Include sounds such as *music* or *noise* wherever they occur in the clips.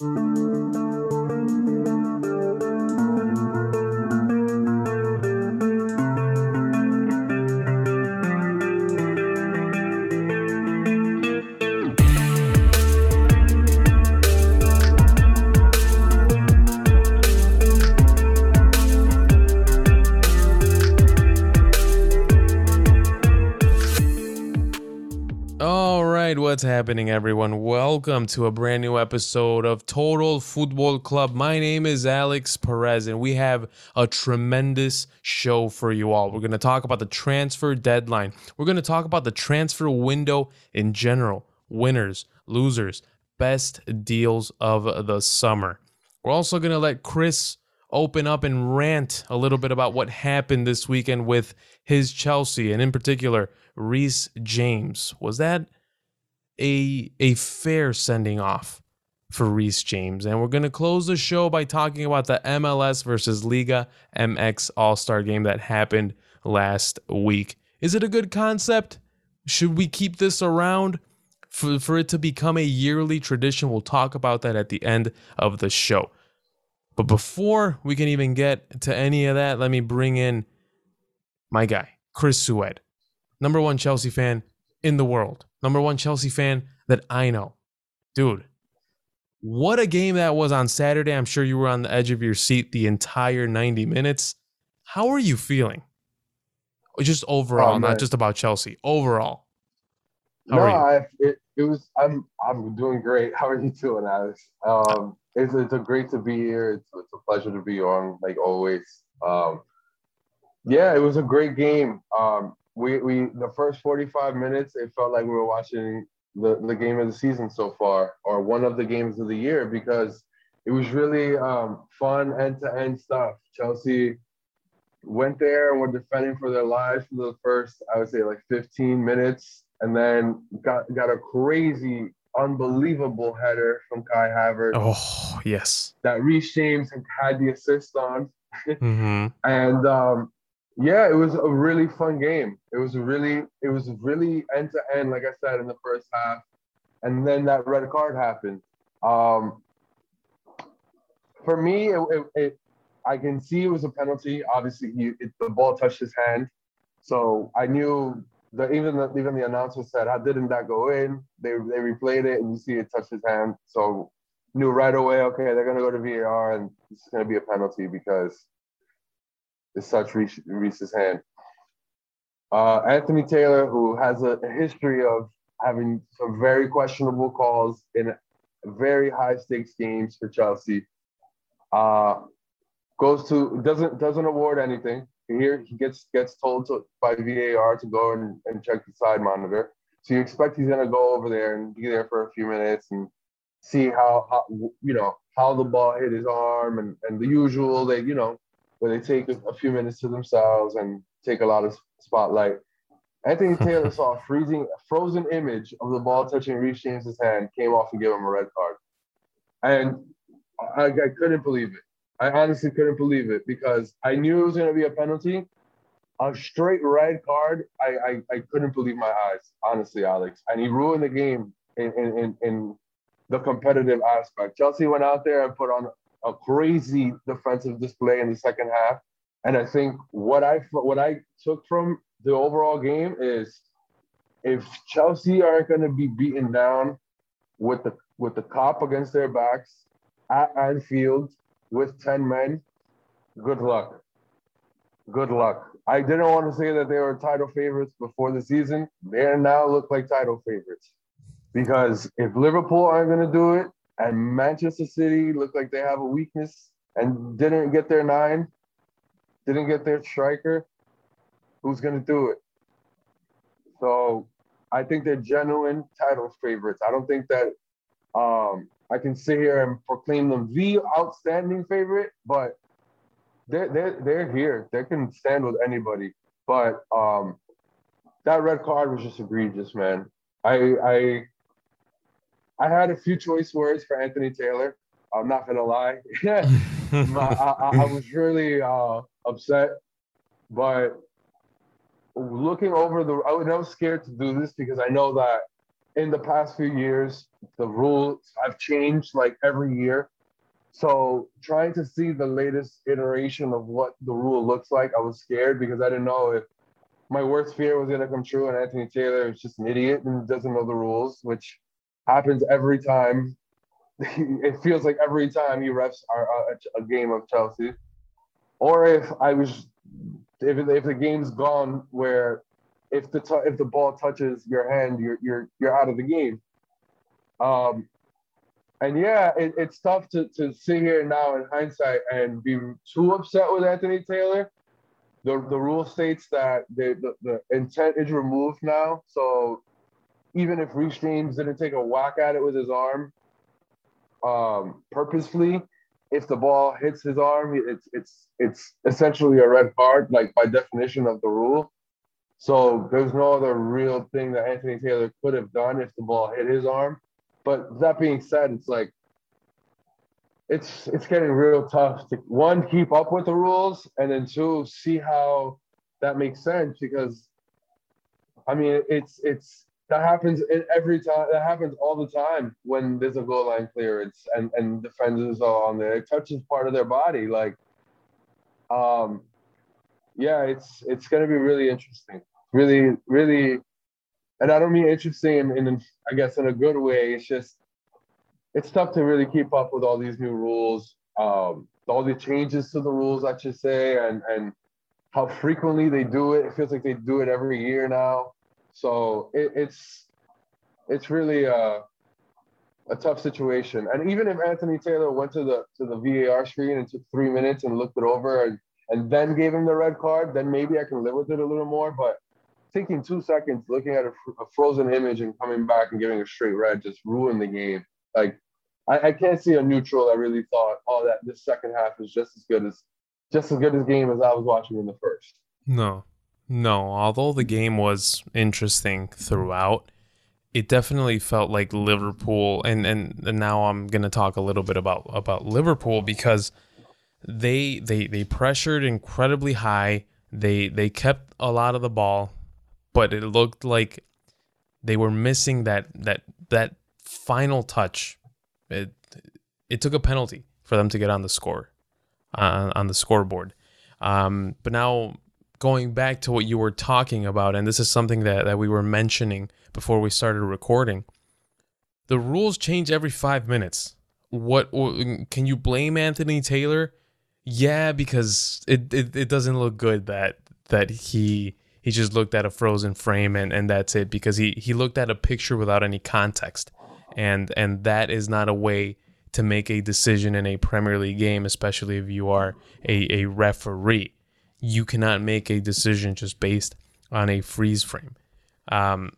Música happening, everyone? Welcome to a brand new episode of Total Football Club. My name is Alex Perez, and we have a tremendous show for you all. We're going to talk about the transfer deadline, we're going to talk about the transfer window in general, winners, losers, best deals of the summer. We're also going to let Chris open up and rant a little bit about what happened this weekend with his Chelsea, and in particular, Reece James. Was that a a fair sending off for Reece James. And we're going to close the show by talking about the MLS versus Liga MX All Star game that happened last week. Is it a good concept? Should we keep this around for, for it to become a yearly tradition? We'll talk about that at the end of the show. But before we can even get to any of that, let me bring in my guy, Chris Sued, number one Chelsea fan in the world number one Chelsea fan that I know. Dude, what a game that was on Saturday. I'm sure you were on the edge of your seat the entire 90 minutes. How are you feeling? Just overall, oh, not just about Chelsea. Overall. How no, I, it, it was. I'm I'm doing great. *laughs* How are you doing, Alex? Um, it's it's a great to be here. It's, it's a pleasure to be on, like always. Um, yeah, it was a great game. Um, we we the first 45 minutes it felt like we were watching the, the game of the season so far or one of the games of the year because it was really um, fun end-to-end stuff. Chelsea went there and were defending for their lives for the first i would say like 15 minutes and then got got a crazy unbelievable header from kai havertz. Oh yes. That reece james had the assist on. Mm-hmm. *laughs* and um, yeah, it was a really fun game. It was really, it was really end to end, like I said in the first half, and then that red card happened. Um, for me, it, it, it, I can see it was a penalty. Obviously, he it, the ball touched his hand, so I knew that even the, even the announcer said, "How didn't that go in?" They they replayed it, and you see it touch his hand. So knew right away, okay, they're gonna go to VAR, and it's gonna be a penalty because is such Reece's hand. Uh, Anthony Taylor, who has a, a, history of having some very questionable calls in very high stakes games for Chelsea, uh, goes to doesn't doesn't award anything. Here he gets gets told to, by VAR to go and, and check the side monitor. So you expect he's gonna go over there and be there for a few minutes and see how, how you know how the ball hit his arm and, and the usual they you know where they take a, few minutes to themselves and take a lot of spotlight. Anthony *laughs* Taylor saw a freezing, frozen image of the ball touching Reece James's hand, came off and gave him a red card. And I, I couldn't believe it. I honestly couldn't believe it because I knew it was going to be a penalty. A straight red card, I, I, I couldn't believe my eyes, honestly, Alex. And he ruined the game in, in, in, in the competitive aspect. Chelsea went out there and put on a crazy defensive display in the second half. And I think what I what I took from the overall game is if Chelsea aren't going to be beaten down with the with the Kop against their backs at Anfield with 10 men, good luck. Good luck. I didn't want to say that they were title favorites before the season. They now look like title favorites. Because if Liverpool aren't going to do it, and Manchester City looked like they have a weakness and didn't get their nine, didn't get their striker. Who's going to do it? So I think they're genuine title favorites. I don't think that um, I can sit here and proclaim them the outstanding favorite, but they're, they're, they're here. They can stand with anybody. But um, that red card was just egregious, man. I, I I had a few choice words for Anthony Taylor. I'm not gonna lie. *laughs* I, I, I, was really uh, upset, but looking over the, I was scared to do this because I know that in the past few years, the rules have changed like every year. So trying to see the latest iteration of what the rule looks like, I was scared because I didn't know if my worst fear was to come true and Anthony Taylor is just an idiot and doesn't know the rules, which happens every time. *laughs* it feels like every time he refs are a, a game of Chelsea. Or if I was, if, if the game's gone where if the t- if the ball touches your hand, you're you're you're out of the game. Um, and yeah, it, it's tough to, to sit here now in hindsight and be too upset with Anthony Taylor. The, the rule states that the, the, the intent is removed now. So even if Reece James didn't take a whack at it with his arm um, purposefully, if the ball hits his arm, it's it's it's essentially a red card, like by definition of the rule. So there's no other real thing that Anthony Taylor could have done if the ball hit his arm. But that being said, it's like it's it's getting real tough to one keep up with the rules and then two see how that makes sense because I mean it's it's that happens every time that happens all the time when there's a goal line clearance and and defenders are on there it touches part of their body like um yeah it's it's to be really interesting really, really, and I don't mean interesting in, in, I guess, in a good way. It's just, it's tough to really keep up with all these new rules, um, all the changes to the rules, I should say, and and how frequently they do it. It feels like they do it every year now. So it, it's it's really a, a tough situation. And even if Anthony Taylor went to the to the VAR screen and took three minutes and looked it over and and then gave him the red card, then maybe I can live with it a little more. But taking two seconds, looking at a, a, frozen image and coming back and giving a straight red just ruined the game. Like, I, I, can't see a neutral that really thought, oh, that this second half is just as good as just as good as game as I was watching in the first. No, no. Although the game was interesting throughout, it definitely felt like Liverpool. And and, and now I'm gonna talk a little bit about about Liverpool because they they they pressured incredibly high. They they kept a lot of the ball but it looked like they were missing that that that final touch. It it took a penalty for them to get on the score uh, on the scoreboard. Um, but now going back to what you were talking about, and this is something that, that we were mentioning before we started recording. The rules change every five minutes. What can you blame Anthony Taylor? Yeah, because it, it, it doesn't look good that that he he just looked at a frozen frame and, and that's it because he, he looked at a picture without any context. And and that is not a way to make a decision in a Premier League game, especially if you are a, a referee. You cannot make a decision just based on a freeze frame. Um,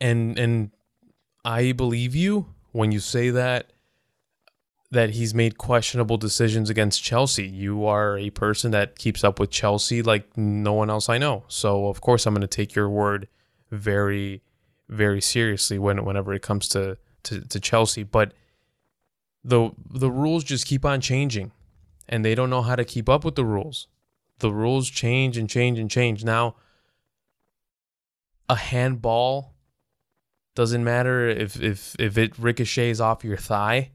and and I believe you when you say that that he's made questionable decisions against Chelsea. You are a person that keeps up with Chelsea like no one else I know. So of course I'm going to take your word very very seriously when whenever it comes to, to to Chelsea, but the the rules just keep on changing and they don't know how to keep up with the rules. The rules change and change and change. Now a handball doesn't matter if if if it ricochets off your thigh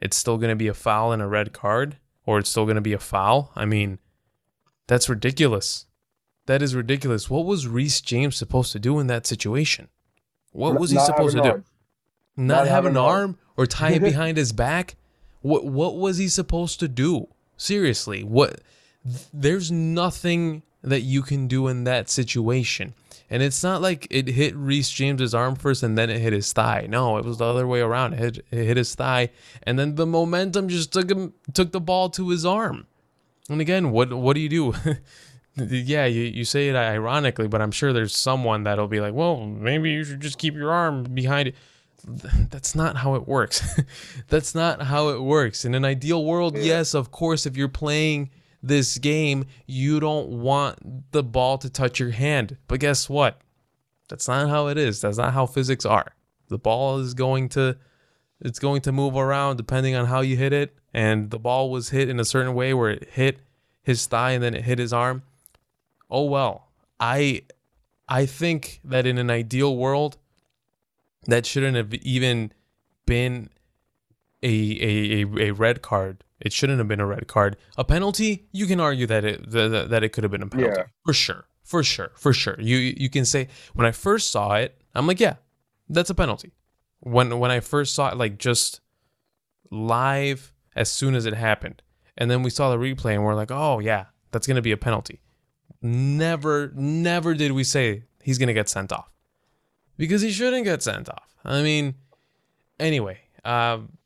it's still going to be a foul and a red card, or it's still going to be a foul. I mean, that's ridiculous. That is ridiculous. What was Reece James supposed to do in that situation? What was he supposed to do? Arm. Not, Not have an arm, arm or tie it *laughs* behind his back? What what was he supposed to do? Seriously, what there's nothing that you can do in that situation. And it's not like it hit Reece James's arm first and then it hit his thigh. No, it was the other way around. It hit, it hit his thigh, and then the momentum just took him took the ball to his arm. And again, what what do you do? *laughs* yeah, you, you say it ironically, but I'm sure there's someone that'll be like, well, maybe you should just keep your arm behind it. That's not how it works. *laughs* That's not how it works. In an ideal world, yes, of course, if you're playing this game, you don't want the ball to touch your hand. But guess what? That's not how it is. That's not how physics are. The ball is going to it's going to move around depending on how you hit it and the ball was hit in a certain way where it hit his thigh and then it hit his arm. Oh well. I I think that in an ideal world That shouldn't have even been a a, a, a red card. It shouldn't have been a red card. A penalty, you can argue that it that, that it could have been a penalty yeah. for sure, for sure, for sure. You you can say when I first saw it, I'm like, yeah, that's a penalty. When when I first saw it, like just live as soon as it happened, and then we saw the replay and we're like, oh yeah, that's gonna be a penalty. Never, never did we say he's gonna get sent off because he shouldn't get sent off. I mean, anyway, um,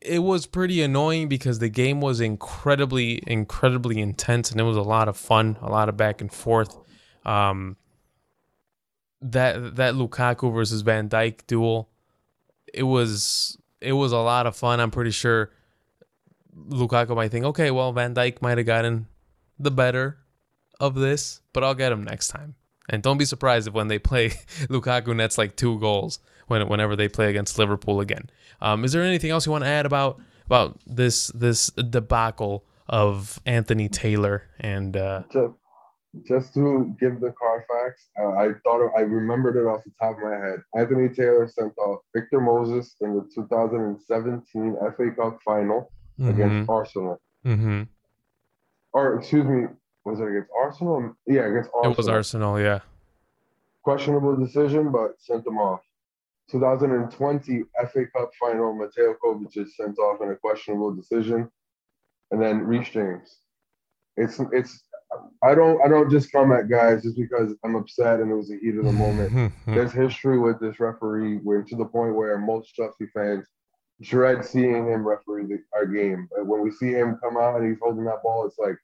it was pretty annoying because the game was incredibly, incredibly intense and it was a lot of fun, a lot of back and forth. Um, that that Lukaku versus Van Dijk duel, it was it was a lot of fun. I'm pretty sure Lukaku might think, okay, well, Van Dijk might have gotten the better of this, but I'll get him next time. And don't be surprised if when they play, *laughs* Lukaku nets like two goals when whenever they play against Liverpool again. Um, is there anything else you want to add about about this this debacle of Anthony Taylor and? Uh, just, just to give the Carfax, uh, I thought of, I remembered it off the top of my head. Anthony Taylor sent off Victor Moses in the 2017 FA Cup final mm-hmm. against Arsenal. Mm-hmm. Or excuse me, was it against Arsenal? Yeah, against Arsenal. It was Arsenal, yeah. Questionable decision, but sent them off. 2020 FA Cup final, Mateo Kovacic is sent off in a questionable decision, and then Reece James. It's it's I don't I don't just come at guys just because I'm upset and it was the heat of the moment. *laughs* There's history with this referee where to the point where most Chelsea fans dread seeing him referee the, our game. But when we see him come out and he's holding that ball, it's like,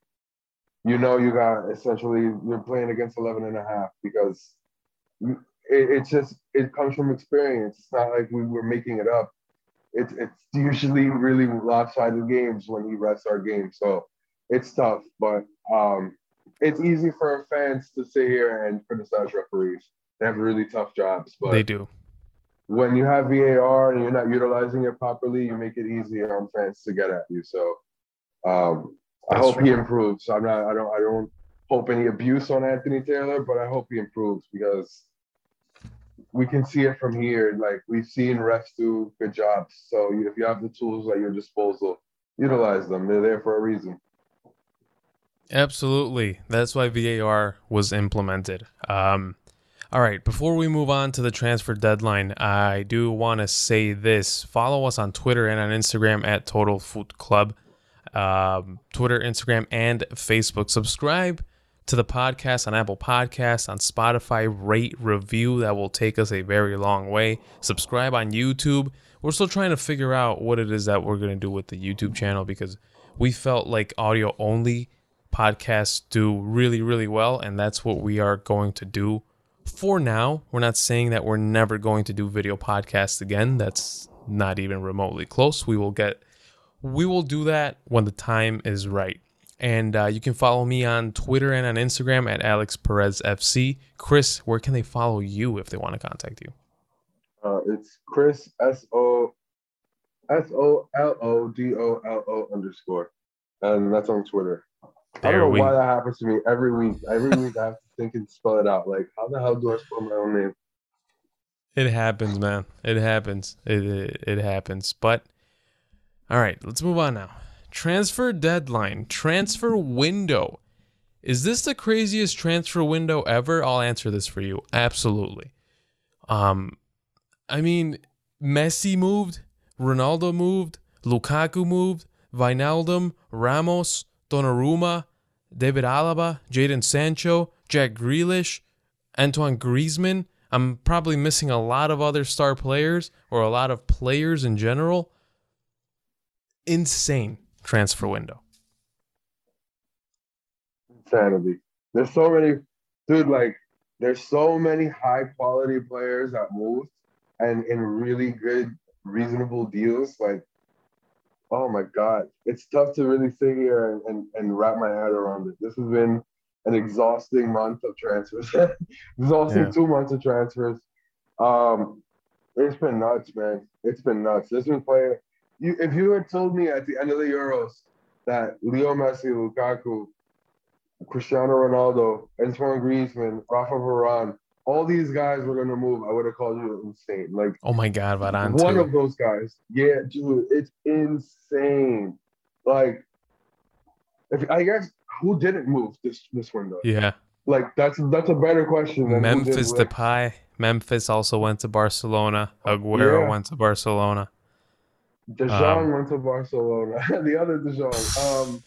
you know, you got essentially you're playing against 11 and a half because it, it's just it comes from experience. It's not like we were making it up. It's it's usually really lopsided games when he refs our game, so it's tough. But um, it's easy for fans to sit here and criticize referees. They have really tough jobs, but they do when you have VAR and you're not utilizing it properly, you make it easier on fans to get at you. So um, I hope he improves. I'm not. I don't. I don't hope any abuse on Anthony Taylor, but I hope he improves because we can see it from here. Like we've seen refs do good jobs. So if you have the tools at your disposal, utilize them. They're there for a reason. Absolutely. That's why VAR was implemented. Um, all right, before we move on to the transfer deadline, I do want to say this. Follow us on Twitter and on Instagram at Total Foot Club. Um, Twitter, Instagram, and Facebook. Subscribe to the podcast on Apple Podcasts, on Spotify, rate, review. That will take us a very long way. Subscribe on YouTube. We're still trying to figure out what it is that we're going to do with the YouTube channel because we felt like audio only podcasts do really, really well, and that's what we are going to do for now, we're not saying that we're never going to do video podcasts again. That's not even remotely close. We will get, we will do that when the time is right. And uh, you can follow me on Twitter and on Instagram at Alex Perez FC. Chris, where can they follow you if they want to contact you? Uh, it's Chris S O S O L O D O L O underscore, and that's on Twitter. There I don't know we... why that happens to me every week. Every week I have to think and spell it out. Like, how the hell do I spell my own name? It happens, man. It happens. It, it, it happens. But all right, let's move on now. Transfer deadline, transfer window. Is this the craziest transfer window ever? I'll answer this for you. Absolutely. Um, I mean, Messi moved, Ronaldo moved, Lukaku moved, Wijnaldum, Ramos, Donnarumma, David Alaba, Jadon Sancho, Jack Grealish, Antoine Griezmann. I'm probably missing a lot of other star players or a lot of players in general. Insane transfer window. Insanity. There's so many, dude, like, there's so many high quality players that moved and in really good, reasonable deals. Like, oh my God, it's tough to really sit here and, and, and wrap my head around it. This has been an exhausting month of transfers, *laughs* exhausting yeah. two months of transfers. Um, it's been nuts, man. It's been nuts. This been playing. You, if you had told me at the end of the Euros that Leo Messi, Lukaku, Cristiano Ronaldo, Antoine Griezmann, Rafa Varane all these guys were gonna move, I would have called you insane. Like, oh my god, Varane. One too. of those guys, yeah, dude, it's insane. Like, if I guess who didn't move this this window? Yeah, like that's that's a better question. Than Memphis Depay. Memphis also went to Barcelona. Aguero yeah. went to Barcelona. De Jong um, went to Barcelona. *laughs* the other De Jong. Um,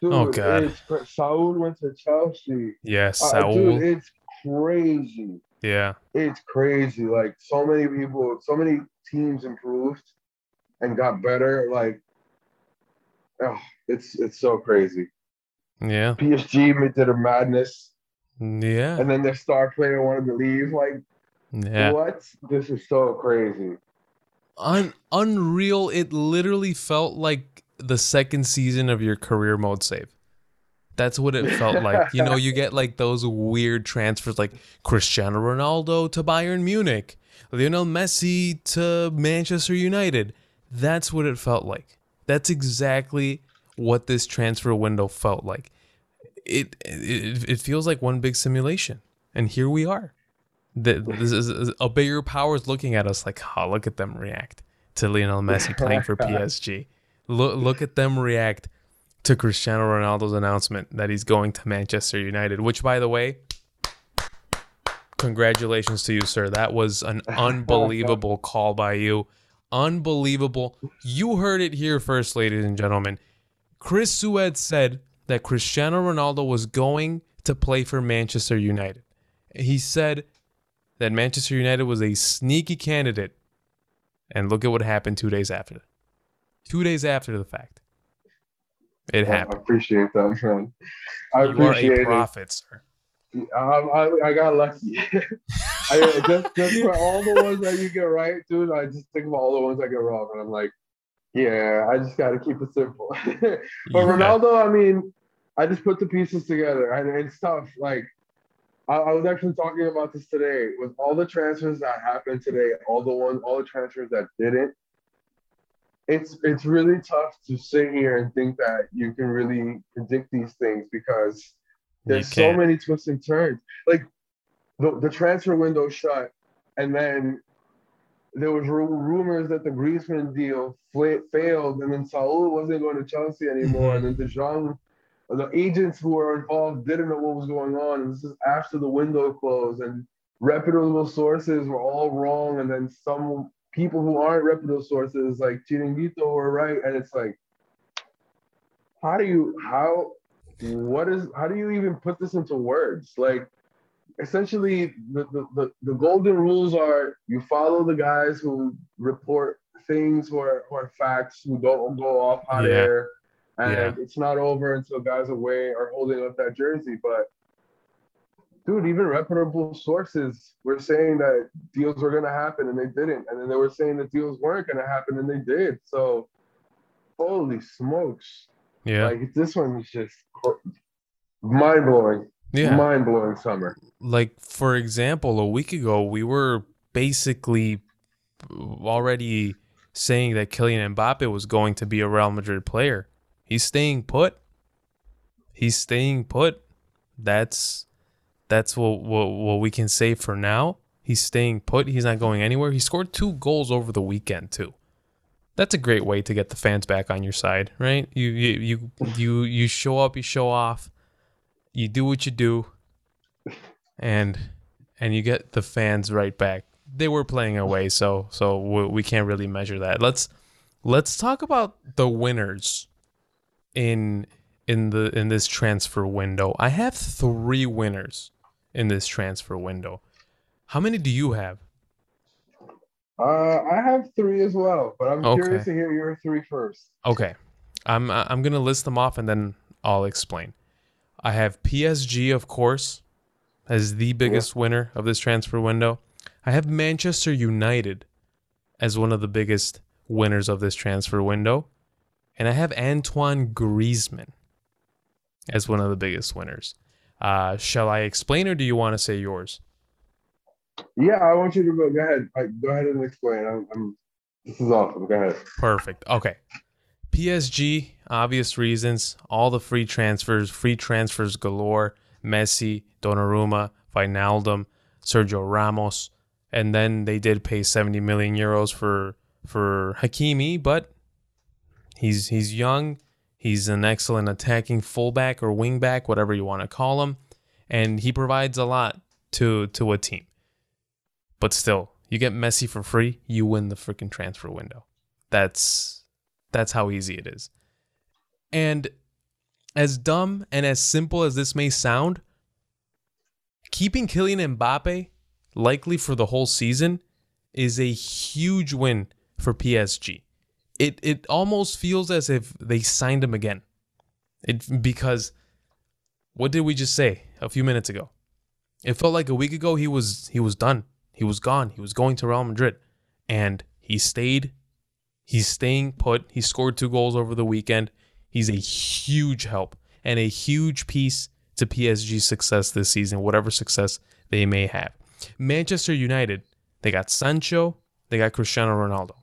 dude, oh god. Saul went to Chelsea. Yes, uh, Saul. Dude, it's crazy. Yeah. It's crazy. Like so many people, so many teams improved and got better. Like, oh, it's it's so crazy. Yeah. PSG did a madness. Yeah. And then their star player wanted to leave. Like, yeah. what? This is so crazy. Un- unreal. It literally felt like the second season of your career mode save. That's what it felt *laughs* like. You know, you get like those weird transfers like Cristiano Ronaldo to Bayern Munich, Lionel Messi to Manchester United. That's what it felt like. That's exactly what this transfer window felt like. It it, it feels like one big simulation. And here we are. The, this is a bigger power is looking at us like, oh, look at them react to Lionel Messi playing for *laughs* PSG. Look, look at them react to Cristiano Ronaldo's announcement that he's going to Manchester United, which, by the way, congratulations to you, sir. That was an *laughs* unbelievable call by you. Unbelievable. You heard it here first, ladies and gentlemen. Chris Sued said that Cristiano Ronaldo was going to play for Manchester United. He said that Manchester United was a sneaky candidate. And look at what happened two days after. Two days after the fact. It well, happened. I appreciate that, man. I you appreciate are a prophet, it. sir. I, I, I got lucky. *laughs* I, uh, just, just for all the ones that you get right, dude, I just think of all the ones I get wrong, and I'm like, yeah, I just got to keep it simple. *laughs* but yeah. Ronaldo, I mean, I just put the pieces together, and it's tough. Like, I, I, was actually talking about this today. With all the transfers that happened today, all the ones, all the transfers that didn't it's it's really tough to sit here and think that you can really predict these things because there's so many twists and turns. Like the, the transfer window shut, and then there was rumors that the Griezmann deal failed, and then Saul wasn't going to Chelsea anymore, mm-hmm. and then De Jong, the agents who were involved didn't know what was going on, and this is after the window closed, and reputable sources were all wrong, and then some people who aren't reputable sources like Chiringuito were right, and it's like, how do you how what is how do you even put this into words? Like essentially the, the, the, the golden rules are you follow the guys who report things or or facts who don't go off hot yeah. air and yeah. it's not over until guys away are holding up that jersey. But dude, even reputable sources were saying that deals were going to happen and they didn't. And then they were saying that deals weren't going to happen and they did. So, holy smokes. Yeah. Like, this one was just mind blowing. Yeah. Mind blowing summer. Like, for example, a week ago, we were basically already saying that Kylian Mbappe was going to be a Real Madrid player. He's staying put. He's staying put. That's that's what, what what we can say for now. He's staying put. He's not going anywhere. He scored two goals over the weekend too. That's a great way to get the fans back on your side, right? You you you you, you show up, you show off, you do what you do, and and you get the fans right back. They were playing away, so so we can't really measure that. Let's let's talk about the winners in in the in this transfer window. I have three winners in this transfer window. How many do you have? Uh, I have three as well, but I'm okay. curious to hear your three first. Okay, I'm I'm gonna list them off and then I'll explain. I have PSG, of course, as the biggest yeah. winner of this transfer window. I have Manchester United as one of the biggest winners of this transfer window, and I have Antoine Griezmann as one of the biggest winners. Uh, shall I explain, or do you want to say yours? Yeah, I want you to go. Go ahead. Go ahead and explain. I'm, I'm, this is awesome. Go ahead. Perfect. Okay. PSG, obvious reasons. All the free transfers, free transfers galore. Messi, Donnarumma, Wijnaldum, Sergio Ramos, and then they did pay 70 million euros for for Hakimi, but he's he's young. He's an excellent attacking fullback or wingback, whatever you want to call him, and he provides a lot to to a team. But still, you get Messi for free, you win the freaking transfer window. That's that's how easy it is. And as dumb and as simple as this may sound, keeping Kylian Mbappe likely for the whole season is a huge win for PSG it it almost feels as if they signed him again. It because what did we just say a few minutes ago? It felt like a week ago he was he was done. He was gone. He was going to Real Madrid. And he stayed. He's staying put. He scored two goals over the weekend. He's a huge help and a huge piece to PSG's success this season, whatever success they may have. Manchester United, they got Sancho, they got Cristiano Ronaldo.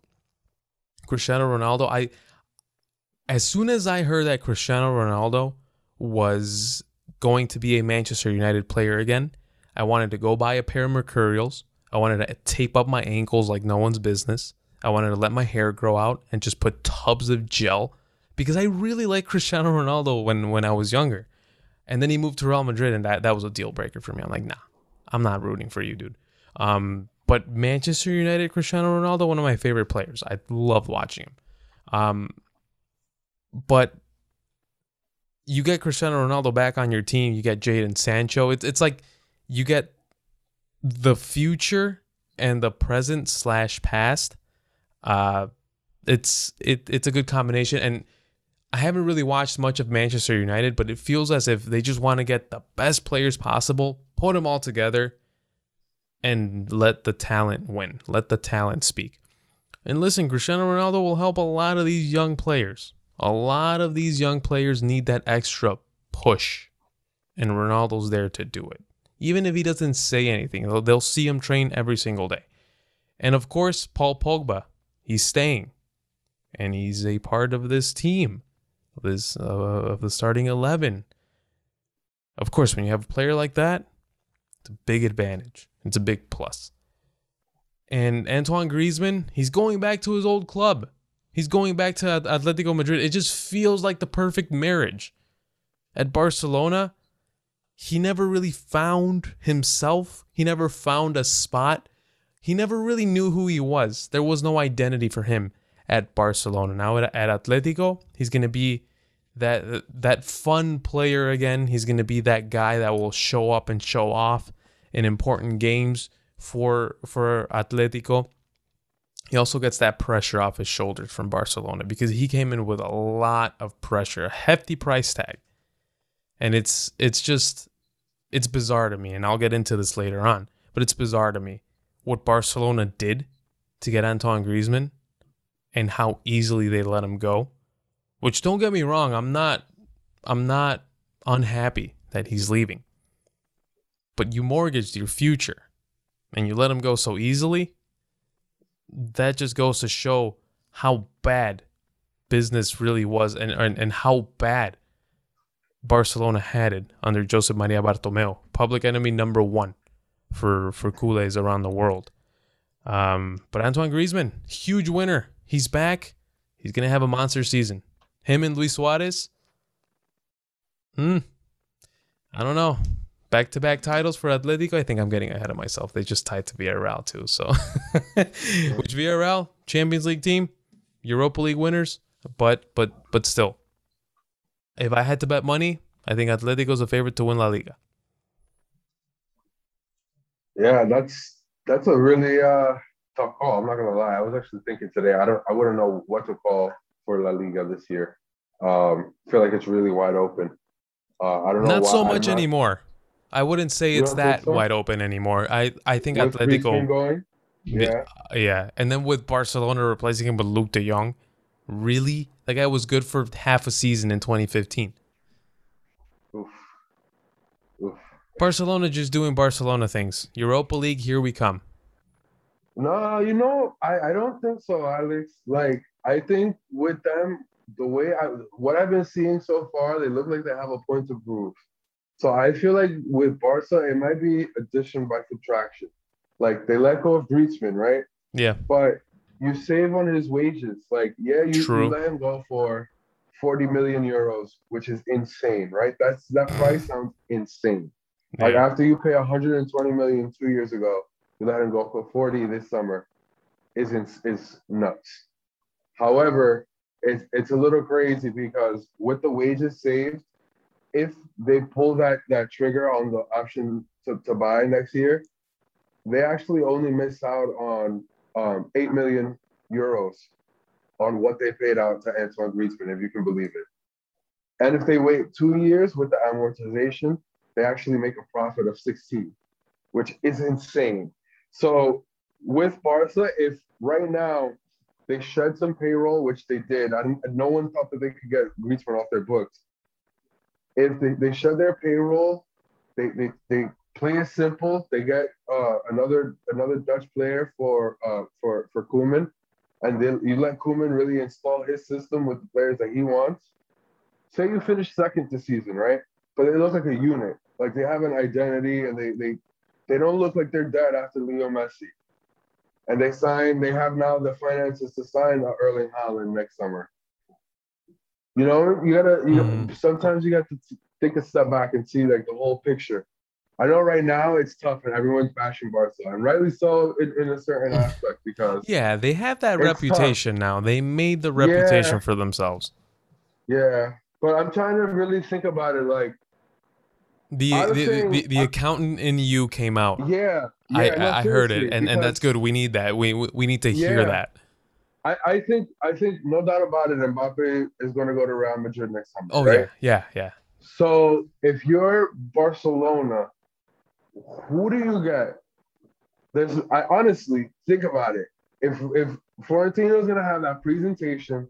Cristiano Ronaldo, I as soon as I heard that Cristiano Ronaldo was going to be a Manchester United player again, I wanted to go buy a pair of Mercurials. I wanted to tape up my ankles like no one's business. I wanted to let my hair grow out and just put tubs of gel because I really liked Cristiano Ronaldo when when I was younger. And then he moved to Real Madrid and that that was a deal breaker for me. I'm like, "Nah. I'm not rooting for you, dude." Um but Manchester United, Cristiano Ronaldo, one of my favorite players. I love watching him. Um, but you get Cristiano Ronaldo back on your team, you get Jadon Sancho. It's it's like you get the future and the present slash past. Uh, it's it it's a good combination, and I haven't really watched much of Manchester United, but it feels as if they just want to get the best players possible, put them all together, and let the talent win. Let the talent speak. And listen, Cristiano Ronaldo will help a lot of these young players. A lot of these young players need that extra push, and Ronaldo's there to do it. Even if he doesn't say anything, they'll, they'll see him train every single day. And of course, Paul Pogba, he's staying, and he's a part of this team, this uh, of the starting eleven. Of course, when you have a player like that, it's a big advantage. It's a big plus. And Antoine Griezmann, he's going back to his old club. He's going back to Atletico Madrid. It just feels like the perfect marriage. At Barcelona, he never really found himself. He never found a spot. He never really knew who he was. There was no identity for him at Barcelona. Now at, at Atletico, he's going to be that that fun player again. He's going to be that guy that will show up and show off in important games for for Atletico. He also gets that pressure off his shoulders from Barcelona because he came in with a lot of pressure, a hefty price tag. And it's it's just it's bizarre to me and I'll get into this later on, but it's bizarre to me what Barcelona did to get Antoine Griezmann and how easily they let him go. Which don't get me wrong, I'm not I'm not unhappy that he's leaving but you mortgaged your future and you let him go so easily, that just goes to show how bad business really was and, and, and how bad Barcelona had it under Josep Maria Bartomeu, public enemy number one for, for culés around the world. Um, but Antoine Griezmann, huge winner. He's back. He's going to have a monster season. Him and Luis Suarez. Hmm. I don't know back to back titles for Atletico. I think I'm getting ahead of myself. They just tied to Villarreal too. So, *laughs* which Villarreal Champions League team, Europa League winners, but but but still, if I had to bet money, I think Atletico's a favorite to win La Liga. Yeah, that's that's a really uh, tough call. I'm not gonna lie. I was actually thinking today. I don't. I wouldn't know what to call for La Liga this year. Um, feel like it's really wide open. Uh, I don't know. Not so much not, anymore. I wouldn't say it's that so? wide open anymore. I I think with Atletico yeah, yeah, and then with Barcelona replacing him with Luuk De Jong, really, that guy was good for half a season in 2015. Oof. Oof. Barcelona just doing Barcelona things. Europa League, here we come. No, you know, I, I don't think so, Alex. Like, I think with them, the way I what I've been seeing so far, they look like they have a point to prove. So I feel like with Barca, it might be addition by subtraction. Like they let go of Griezmann, right? Yeah. But you save on his wages. Like, yeah, you, you let him go for 40 million euros, which is insane, right? That's that price sounds insane. Yeah. Like after you pay 120 million two years ago, you let him go for 40 this summer, is is nuts. However, it's it's a little crazy because with the wages saved, if they pull that that trigger on the option to, to buy next year, they actually only miss out on um, eight million euros on what they paid out to Antoine Griezmann, if you can believe it. And if they wait two years with the amortization, they actually make a profit of 16, which is insane. So with Barca, if right now they shed some payroll, which they did, and no one thought that they could get Griezmann off their books. If they, they shed their payroll, they, they, they play it simple. They get uh, another another Dutch player for uh, for for Koeman, and then you let Koeman really install his system with the players that he wants. Say you finish second this season, right? But they look like a unit. Like they have an identity, and they they they don't look like they're dead after Leo Messi. And they sign. They have now the finances to sign Erling Haaland next summer. You know, you gotta. You mm-hmm. know, sometimes you got to take a step back and see like the whole picture. I know right now it's tough and everyone's bashing Barca, and rightly so in, in a certain *laughs* aspect because yeah, they have that reputation tough. now. They made the reputation yeah. for themselves. Yeah, but I'm trying to really think about it. Like the the, saying, the, the, accountant in you came out. Yeah, yeah I no, I heard it, and, and that's good. We need that. We we need to yeah, hear that. I, I think I think no doubt about it. Mbappe is going to go to Real Madrid next summer. Oh right? yeah, yeah, yeah. So if you're Barcelona who do you get? There's I honestly think about it. If if Florentino's gonna have that presentation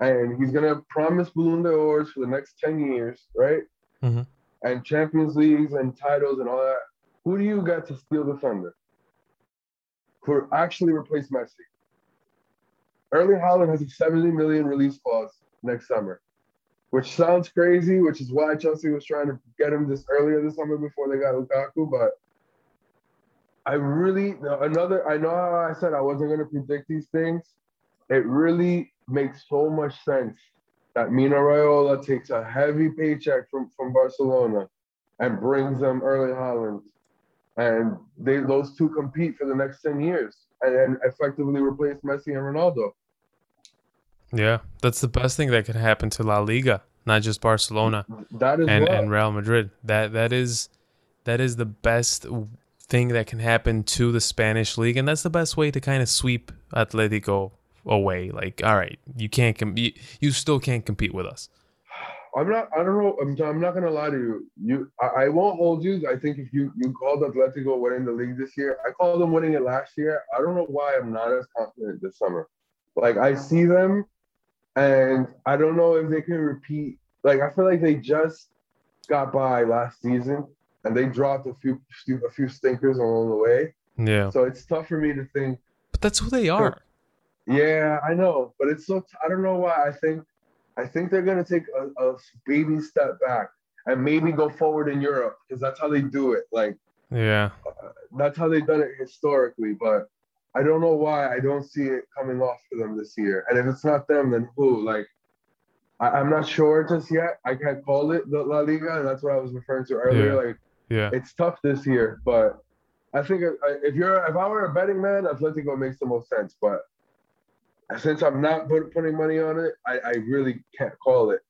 and he's gonna promise Ballon d'Ors for the next 10 years, right? Mm-hmm. And Champions Leagues and titles and all that, who do you get to steal the thunder? For actually replace Messi. Erling Haaland has a 70 million release clause next summer which sounds crazy, which is why Chelsea was trying to get him this earlier this summer before they got Lukaku. But I really another. I know how I said I wasn't going to predict these things. It really makes so much sense that Mino Raiola takes a heavy paycheck from from Barcelona and brings them Erling Haaland, and they those two compete for the next ten years and then effectively replace Messi and Ronaldo. Yeah, that's the best thing that could happen to La Liga, not just Barcelona that is and, and Real Madrid. That that is that is the best thing that can happen to the Spanish league, and that's the best way to kind of sweep Atletico away. Like, all right, you can't compete. You still can't compete with us. I'm not. I don't know. I'm, I'm not gonna lie to you. You, I, I, won't hold you. I think if you you called Atletico winning the league this year, I called them winning it last year. I don't know why I'm not as confident this summer. Like I see them and I don't know if they can repeat. Like I feel like they just got by last season, and they dropped a few a few stinkers along the way. Yeah. So it's tough for me to think. But that's who they are. Yeah, I know, but it's so I don't know why. I think I think they're gonna take a, a baby step back and maybe go forward in Europe because that's how they do it. Like, yeah, uh, that's how they've done it historically. But I don't know why I don't see it coming off for them this year. And if it's not them, then who? Like, I, am not sure just yet. I can't call it the La Liga, and that's what I was referring to earlier. Yeah. Like, yeah, it's tough this year, but I think if you're if I were a betting man, Atletico makes the most sense. But since I'm not put, putting money on it, I, I really can't call it.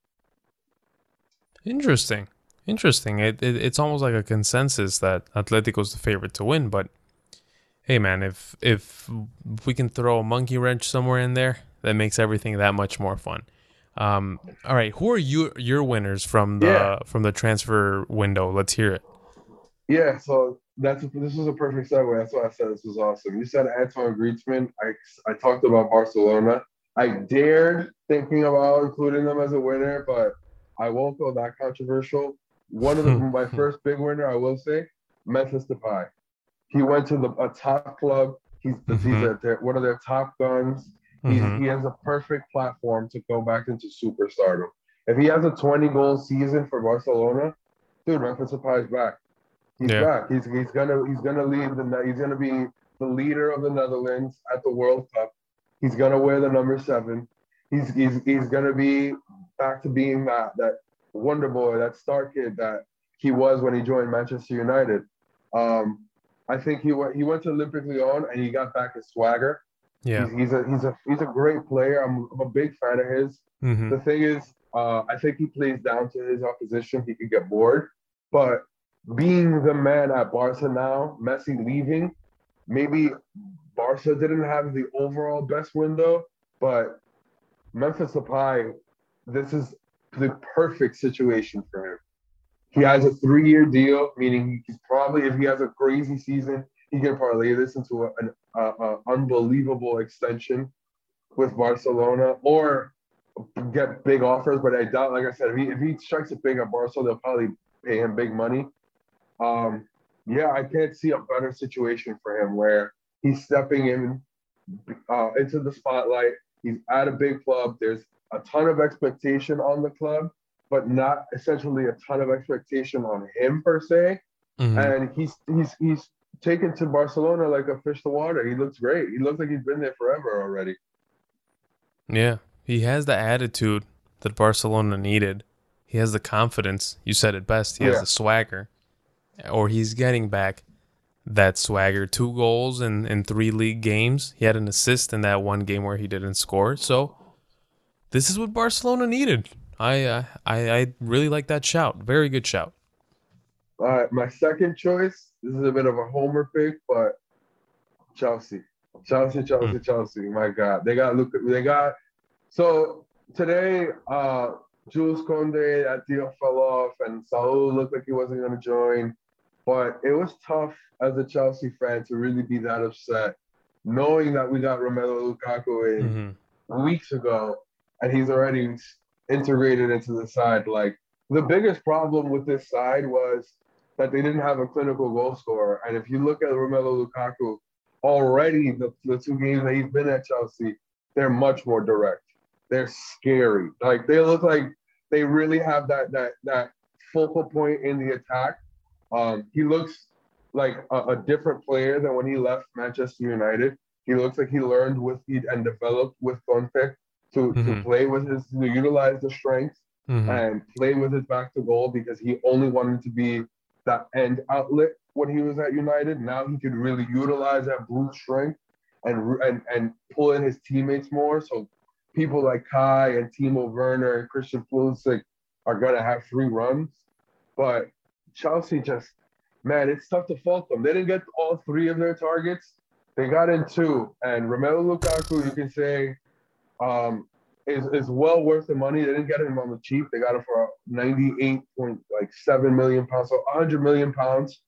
Interesting, interesting. It, it it's almost like a consensus that Atletico Atletico's the favorite to win, but hey man, if if we can throw a monkey wrench somewhere in there, that makes everything that much more fun. Um, all right, who are you your winners from the yeah. from the transfer window? Let's hear it. Yeah, so that's this was a perfect segue. That's why I said this was awesome. You said Antoine Griezmann. I I talked about Barcelona. I dared thinking about including them as a winner, but I won't go that controversial. One of them, *laughs* my first big winner, I will say, Memphis Depay. He went to the a top club. He's mm-hmm. he's a, one of their top guns. Mm-hmm. He has a perfect platform to go back into superstardom. If he has a 20 goal season for Barcelona, dude, Memphis Depay's back. He's yeah. back. He's he's gonna he's gonna lead the he's gonna be the leader of the Netherlands at the World Cup. He's gonna wear the number seven. He's he's he's gonna be back to being that that wonder boy, that star kid that he was when he joined Manchester United. Um, I think he went he went to Olympique Lyon and he got back his swagger. Yeah, he's, he's, a he's a he's a great player. I'm, I'm a big fan of his. Mm-hmm. The thing is, uh, I think he plays down to his opposition. He could get bored, but being the man at Barca now, Messi leaving, maybe Barca didn't have the overall best window, but Memphis Depay, this is the perfect situation for him. He has a three-year deal, meaning he's probably, if he has a crazy season, he can parlay this into an unbelievable extension with Barcelona, or get big offers. But I doubt, like I said, if he, if he strikes it big at Barcelona, they'll probably pay him big money. Um, yeah, I can't see a better situation for him where he's stepping in uh, into the spotlight. He's at a big club. There's a ton of expectation on the club, but not essentially a ton of expectation on him per se. Mm-hmm. And he's he's he's taken to Barcelona like a fish to water. He looks great. He looks like he's been there forever already. Yeah, he has the attitude that Barcelona needed. He has the confidence. You said it best. He yeah. has the swagger or he's getting back that swagger. Two goals in, in three league games. He had an assist in that one game where he didn't score. So this is what Barcelona needed. I uh, I, I really like that shout. Very good shout. All right, my second choice. This is a bit of a homer pick, but Chelsea, Chelsea, Chelsea, mm. Chelsea. My God, they got look. They got so today. uh Jules Koundé, that deal fell off, and Saul looked like he wasn't going to join. But it was tough as a Chelsea fan to really be that upset, knowing that we got Romelu Lukaku in mm-hmm. weeks ago, and he's already integrated into the side. Like the biggest problem with this side was that they didn't have a clinical goal scorer. And if you look at Romelu Lukaku, already the, the two games that he's been at Chelsea, they're much more direct. They're scary. Like they look like they really have that that that focal point in the attack um, he looks like a, a, different player than when he left Manchester United. He looks like he learned with and developed with Conte to, mm-hmm. to play with his to utilize the strength mm-hmm. and play with his back to goal because he only wanted to be that end outlet when he was at United. Now he could really utilize that brute strength and and and pull in his teammates more. So people like Kai and Timo Werner and Christian Pulisic are gonna have free runs. But Chelsea just, man, it's tough to fault them. They didn't get all three of their targets. They got in two. And Romelu Lukaku, you can say, um, is, is well worth the money. They didn't get him on the cheap. They got him for 98.7 million pounds, so 100 million pounds.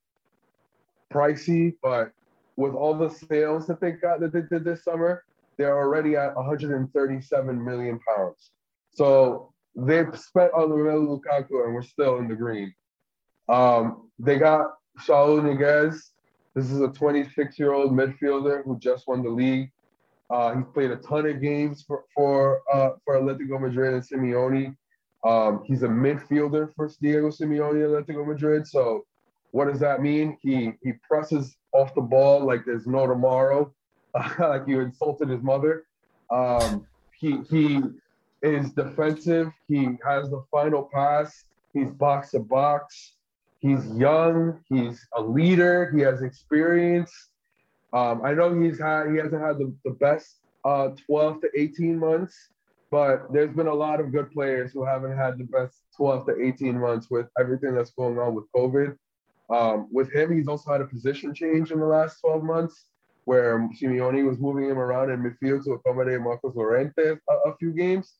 Pricey, but with all the sales that they got that they did this summer, they're already at 137 million pounds. So they've spent on Romelu Lukaku and we're still in the green. Um, they got Saul Niguez. This is a 26 year old midfielder who just won the league. Uh, he's played a ton of games for for uh, for Atletico Madrid and Simeone. Um, he's a midfielder for Diego Simeone Atletico Madrid. So, what does that mean? He he presses off the ball like there's no tomorrow, *laughs* like you insulted his mother. Um, he he is defensive. He has the final pass. He's box to box. He's young. He's a leader. He has experience. Um, I know he's had he hasn't had the, the best uh, 12 to 18 months, but there's been a lot of good players who haven't had the best 12 to 18 months with everything that's going on with COVID. Um, with him, he's also had a position change in the last 12 months where Simeone was moving him around in midfield to accommodate Marcos Llorente a, a few games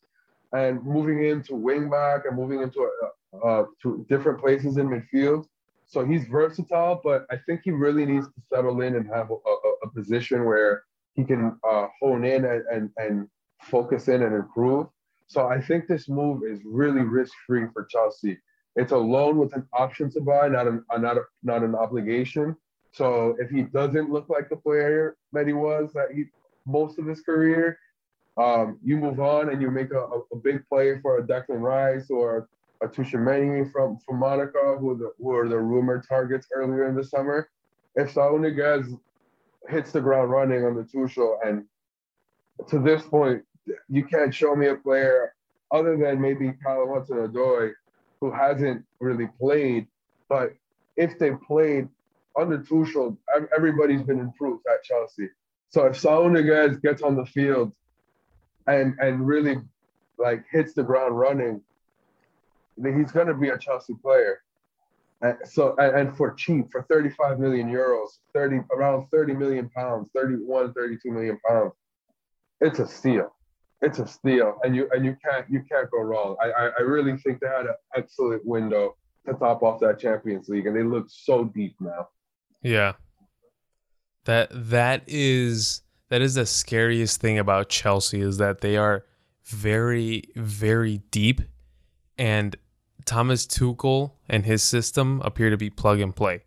and moving him to wing back and moving into a, uh, to different places in midfield. So he's versatile, but I think he really needs to settle in and have a, a, a position where he can uh, hone in and, and, and focus in and improve. So I think this move is really risk free for Chelsea. It's a loan with an option to buy, not an uh, not a, not an obligation. So if he doesn't look like the player that he was that he most of his career, um, you move on and you make a, a, big play for a Declan Rice or a Tchouameni from from Monaco, who the, who are the rumored targets earlier in the summer. If Saul hits the ground running on the Tuchel, and to this point, you can't show me a player other than maybe Kyle Hudson-Odoi who hasn't really played. But if they played under Tuchel, everybody's been improved at Chelsea. So if Saul gets on the field and and really like hits the ground running, he's going to be a Chelsea player. And so and, for cheap, for 35 million euros, 30 around 30 million pounds, 31, 32 million pounds, it's a steal. It's a steal, and you and you can't you can't go wrong. I I, I really think they had an excellent window to top off that Champions League, and they look so deep now. Yeah. That that is that is the scariest thing about Chelsea is that they are very very deep and Thomas Tuchel and his system appear to be plug and play.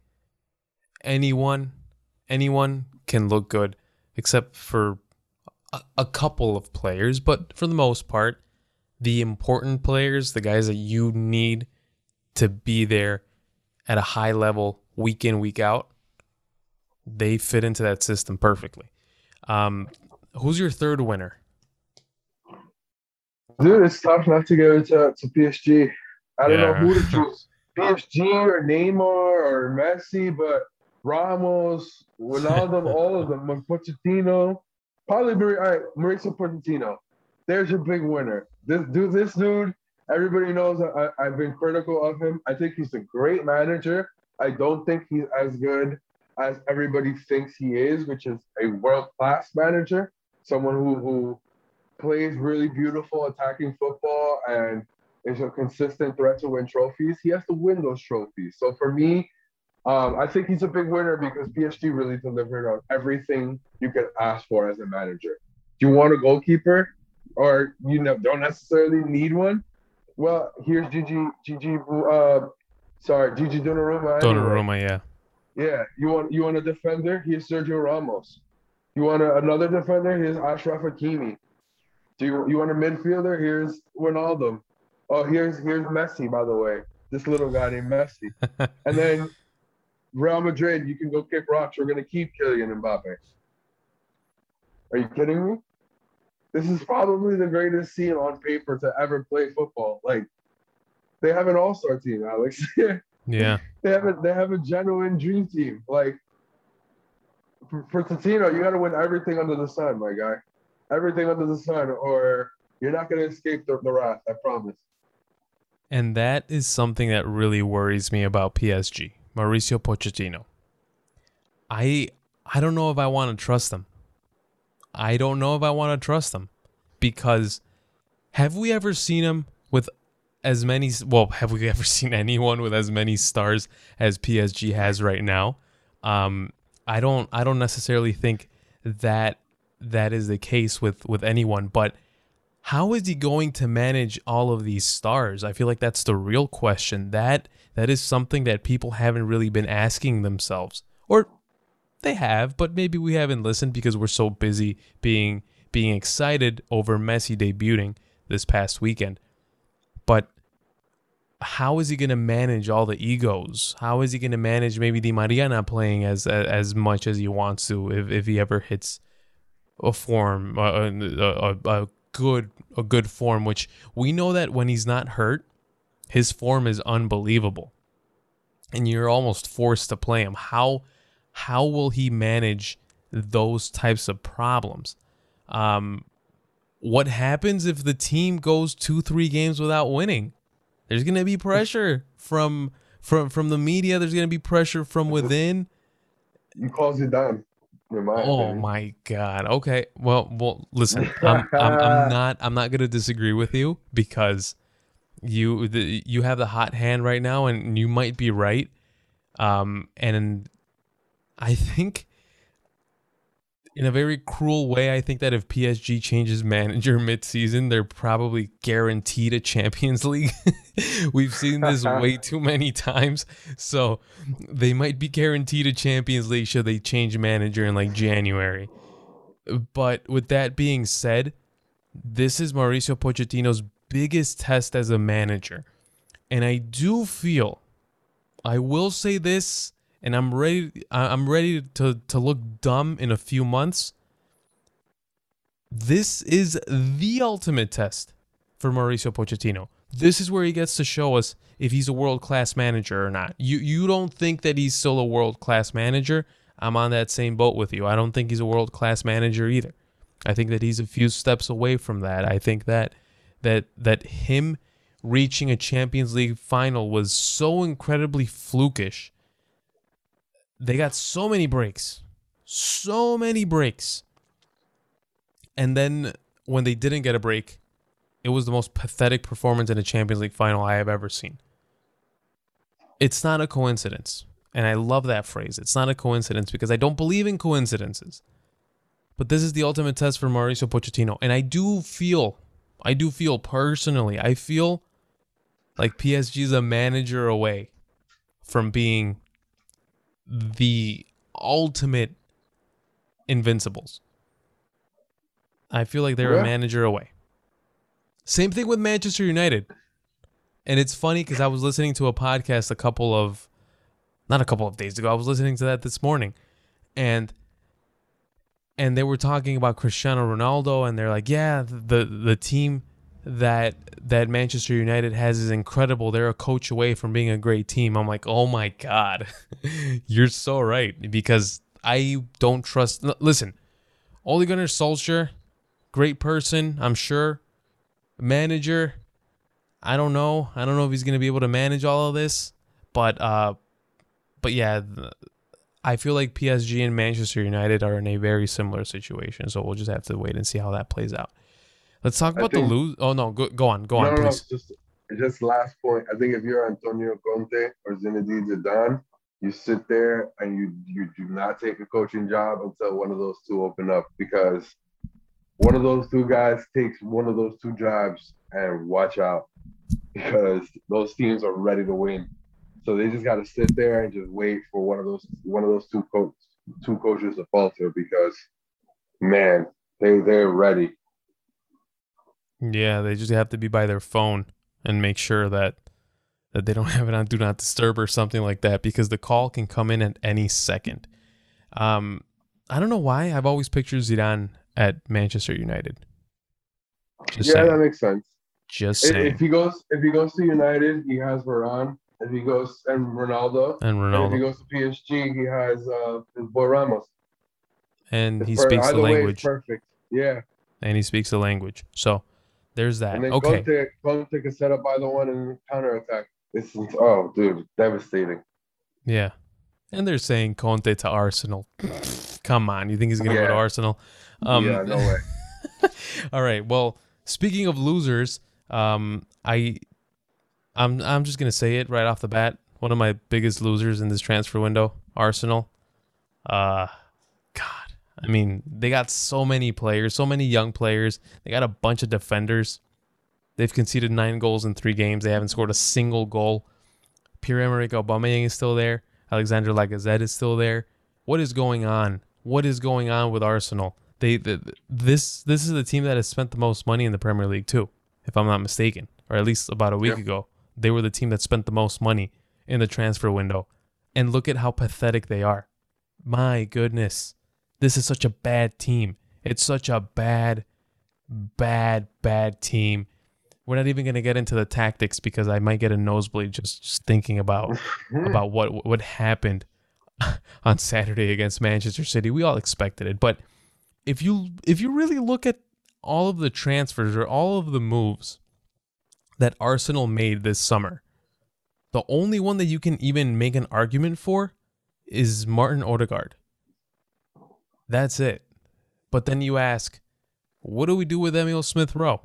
Anyone anyone can look good except for a, a couple of players, but for the most part, the important players, the guys that you need to be there at a high level week in week out, they fit into that system perfectly. Um, who's your third winner? Dude, it's tough not to go to, to PSG. I don't yeah. know who to choose. PSG or Neymar or Messi, but Ramos, Wijnaldum, *laughs* all of them, Pochettino, probably all right, Mauricio Pochettino. There's your big winner. This dude, this dude, everybody knows I, I've been critical of him. I think he's a great manager. I don't think he's as good as everybody thinks he is, which is a world class manager, someone who, who plays really beautiful attacking football and is a consistent threat to win trophies. He has to win those trophies. So for me, um, I think he's a big winner because PSG really delivered on everything you could ask for as a manager. Do you want a goalkeeper, or you know, don't necessarily need one? Well, here's Gigi Gigi. Uh, sorry, Gigi Donnarumma. Donnarumma, yeah. Yeah, you want you want a defender? Here's Sergio Ramos. You want a, another defender? Here's Achraf Hakimi. Do you you want a midfielder? Here's Wijnaldum. Oh, here's here's Messi, by the way. This little guy named Messi. and then Real Madrid, you can go kick rocks. We're gonna keep Kylian Mbappe. Are you kidding me? This is probably the greatest team on paper to ever play football. Like they have an all-star team, Alex. *laughs* Yeah. they have a they have a genuine dream team. Like for, for Totino, you got to win everything under the sun, my guy. Everything under the sun, or you're not going to escape the, the wrath. I promise. And that is something that really worries me about PSG, Mauricio Pochettino. I I don't know if I want to trust them. I don't know if I want to trust them because have we ever seen him with as many well *laughs* have we ever seen anyone with as many stars as PSG has right now um I don't I don't necessarily think that that is the case with with anyone but how is he going to manage all of these stars? I feel like that's the real question. That that is something that people haven't really been asking themselves. Or they have but maybe we haven't listened because we're so busy being being excited over Messi debuting this past weekend. But how is he going to manage all the egos? How is he going to manage maybe Di Maria not playing as as much as he wants to if, if he ever hits a form a, a, a good a good form which we know that when he's not hurt his form is unbelievable and you're almost forced to play him how how will he manage those types of problems um what happens if the team goes two, three games without winning? There's gonna be pressure from from from the media. There's gonna be pressure from within. You it Zidane. My oh opinion. my god. Okay. Well, well. Listen, *laughs* I'm, I'm, I'm not. I'm not gonna disagree with you because you the, you have the hot hand right now, and you might be right. Um, and I think in a very cruel way, I think that if PSG changes manager *laughs* mid-season, they're probably guaranteed a Champions *laughs* League. We've seen this *laughs* way too many times, so they might be guaranteed a Champions League should they change manager in like January. But with that being said, this is Mauricio Pochettino's biggest test as a manager. And I do feel, I will say this, and I'm ready. I'm ready to to look dumb in a few months. This is the ultimate test for Mauricio Pochettino. This is where he gets to show us if he's a world class manager or not. You you don't think that he's still a world class manager? I'm on that same boat with you. I don't think he's a world class manager either. I think that he's a few steps away from that. I think that that that him reaching a Champions League final was so incredibly flukish. They got so many breaks. So many breaks. And then when they didn't get a break, it was the most pathetic performance in a Champions League final I have ever seen. It's not a coincidence. And I love that phrase. It's not a coincidence because I don't believe in coincidences. But this is the ultimate test for Mauricio Pochettino. And I do feel, I do feel personally, I feel like PSG is a manager away from being the ultimate invincibles. I feel like they're yeah. a manager away. Same thing with Manchester United. And it's funny because I was listening to a podcast a couple of, not a couple of days ago. I was listening to that this morning, and and they were talking about Cristiano Ronaldo, and they're like, yeah, the the team that that Manchester United has is incredible. They're a coach away from being a great team. I'm like, oh my god, *laughs* you're so right because I don't trust. Listen, Ole Gunnar Solskjaer, great person, I'm sure manager. I don't know. I don't know if he's to be able to manage all of this, but uh, but yeah, I feel like PSG and Manchester United are in a very similar situation. So we'll just have to wait and see how that plays out. Let's talk about think, the lose. Oh no, go, go on, go no, on, please. No, just just last point. I think if you're Antonio Conte or Zinedine Zidane, you sit there and you you do not take a coaching job until one of those two open up because one of those two guys takes one of those two jobs and watch out because those teams are ready to win. So they just got to sit there and just wait for one of those one of those two coach two coaches to falter because man, they they're ready. Yeah, they just have to be by their phone and make sure that that they don't have it on do not disturb or something like that because the call can come in at any second. Um, I don't know why I've always pictured Zidane at Manchester United. Just yeah, saying. that makes sense. Just saying. If he goes, if he goes to United, he has Varane. If he goes and Ronaldo, and Ronaldo. And if he goes to PSG, he has uh, his boy Ramos. And he speaks the language. perfect. Yeah. And he speaks the language. So there's that. And then okay. Conte, Conte can set up by the one and counter attack. This is oh, dude, devastating. Yeah. And they're saying Conte to Arsenal. *sniffs* Come on, you think he's gonna yeah. go to Arsenal? Um, yeah, no way. *laughs* *laughs* all right. Well, speaking of losers, um, I, I'm I'm just gonna say it right off the bat. One of my biggest losers in this transfer window, Arsenal. Uh, God, I mean, they got so many players, so many young players. They got a bunch of defenders. They've conceded nine goals in three games. They haven't scored a single goal. Pierre-Emerick Aubameyang is still there. Alexander Lacazette is still there. What is going on? What is going on with Arsenal? They, this this is the team that has spent the most money in the Premier League too, if I'm not mistaken, or at least about a week yeah. ago. They were the team that spent the most money in the transfer window. And look at how pathetic they are. My goodness. This is such a bad team. It's such a bad bad bad team. We're not even going to get into the tactics because I might get a nosebleed just, just thinking about *laughs* about what what happened *laughs* on Saturday against Manchester City. We all expected it, but if you if you really look at all of the transfers or all of the moves that Arsenal made this summer, the only one that you can even make an argument for is Martin Odegaard. That's it. But then you ask, what do we do with Emile Smith Rowe?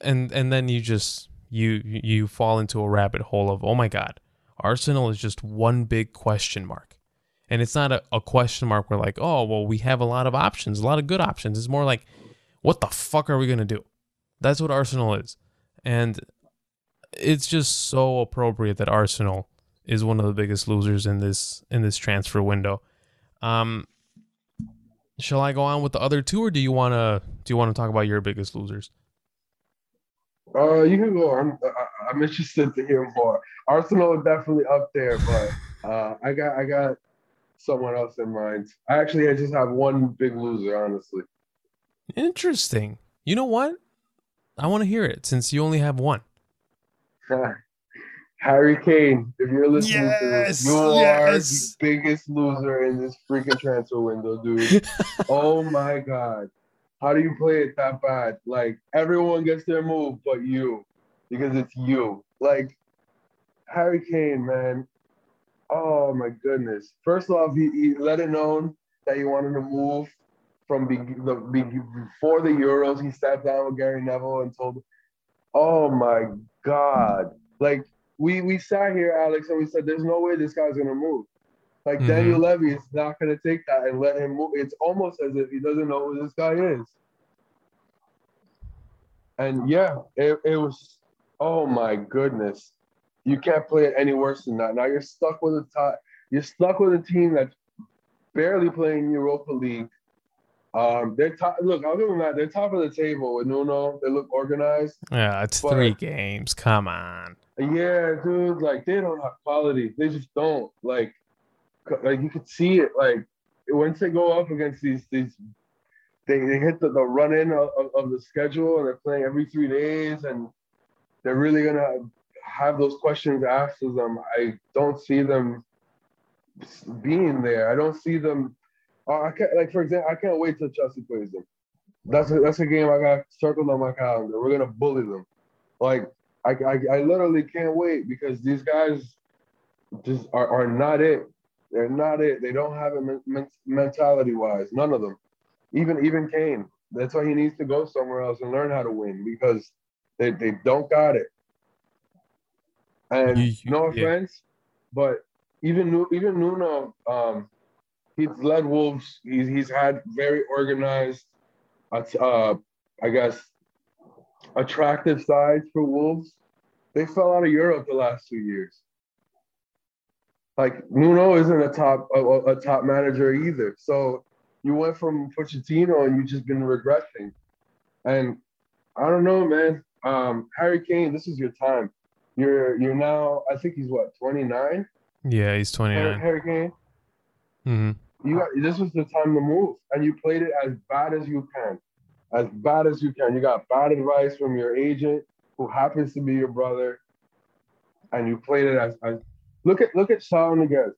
And and then you just you you fall into a rabbit hole of oh my god, Arsenal is just one big question mark. And it's not a, a question mark where like, oh, well, we have a lot of options, a lot of good options. It's more like, what the fuck are we gonna do? That's what Arsenal is. And it's just so appropriate that Arsenal is one of the biggest losers in this in this transfer window. Um shall I go on with the other two or do you wanna do you wanna talk about your biggest losers? Uh you can go on. I'm interested to hear more. Arsenal is definitely up there, but uh, I got I got someone else in mind. I actually I just have one big loser, honestly. Interesting. You know what? I want to hear it since you only have one. *laughs* Harry Kane, if you're listening yes, to this, you yes. are the biggest loser in this freaking transfer window, dude. *laughs* oh my god. How do you play it that bad? Like everyone gets their move but you. Because it's you. Like Harry Kane, man. Oh my goodness. First off, he, he let it known that he wanted to move from be, the be, before the Euros. He sat down with Gary Neville and told, "Oh my God!" Like we we sat here, Alex, and we said, "There's no way this guy's gonna move." Like mm-hmm. Daniel Levy is not gonna take that and let him move. It's almost as if he doesn't know who this guy is. And yeah, it, it was. Oh my goodness, you can't play it any worse than that. Now you're stuck with a top. You're stuck with a team that's barely playing Europa League. Um, they're top. Look, I'll give them that. They're top of the table with Nuno. They look organized. Yeah, it's but, three games. Come on. Yeah, dude. Like they don't have quality. They just don't. Like, like you could see it. Like once they go up against these these, they, they hit the, the run in of, of the schedule and they're playing every three days and they're really gonna have those questions asked of them. I don't see them being there. I don't see them. I can't like for example. I can't wait till Chelsea plays them. That's a, that's a game I got circled on my calendar. We're gonna bully them. Like I, I, I literally can't wait because these guys just are, are not it. They're not it. They don't have it men- mentality wise. None of them. Even even Kane. That's why he needs to go somewhere else and learn how to win because they, they don't got it. And you, no offense, yeah. but even even Nuno, um, he's led Wolves. He's he's had very organized, uh, I guess, attractive sides for Wolves. They fell out of Europe the last two years. Like Nuno isn't a top a, a top manager either. So you went from Pochettino and you've just been regressing. And I don't know, man. Um, Harry Kane, this is your time. You're you're now. I think he's what 29. Yeah, he's 29. Harry Kane. Mm-hmm. You got this was the time to move, and you played it as bad as you can, as bad as you can. You got bad advice from your agent, who happens to be your brother, and you played it as, as look at look at Saul Niguez.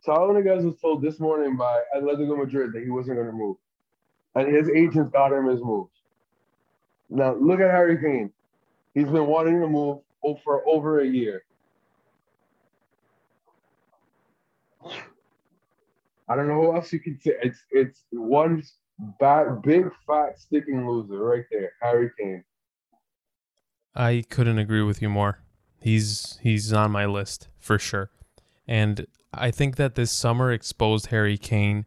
Saul Niguez was told this morning by Atletico Madrid that he wasn't going to move, and his agents got him his moves. Now look at Harry Kane. He's been wanting to move for over a year. I don't know who else you can say. It's it's one big, fat, sticking loser right there, Harry Kane. I couldn't agree with you more. He's he's on my list for sure, and I think that this summer exposed Harry Kane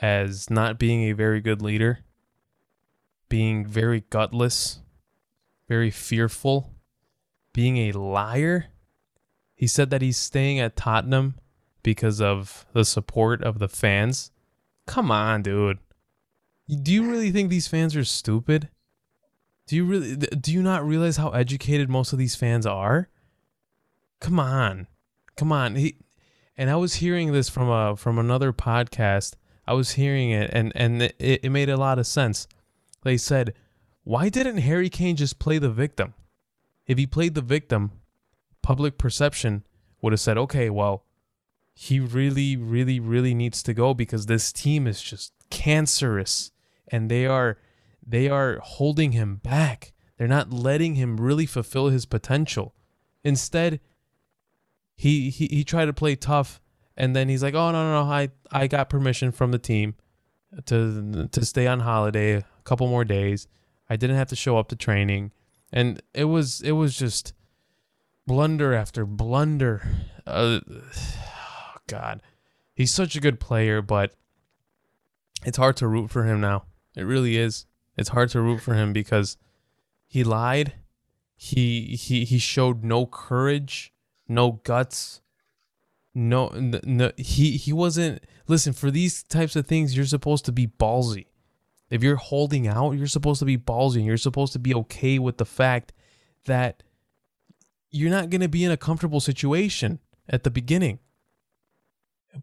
as not being a very good leader, being very gutless, very fearful, being a liar. He said that he's staying at Tottenham because of the support of the fans. Come on, dude. Do you really think these fans are stupid? Do you really do you not realize how educated most of these fans are? Come on. Come on. He and I was hearing this from a from another podcast. I was hearing it and and it, it made a lot of sense. They said, "Why didn't Harry Kane just play the victim?" If he played the victim, public perception would have said, okay, well, he really, really, really needs to go because this team is just cancerous and they are they are holding him back. They're not letting him really fulfill his potential. Instead, he he, he tried to play tough and then he's like, "Oh no, no, no, I I got permission from the team to to stay on holiday a couple more days. I didn't have to show up to training and it was it was just blunder after blunder. Uh, oh *sighs* God, he's such a good player, but it's hard to root for him now. It really is. It's hard to root for him because he lied. He he he showed no courage, no guts. No, no, he he wasn't. Listen, for these types of things, you're supposed to be ballsy. If you're holding out, you're supposed to be ballsy and you're supposed to be okay with the fact that you're not going to be in a comfortable situation at the beginning.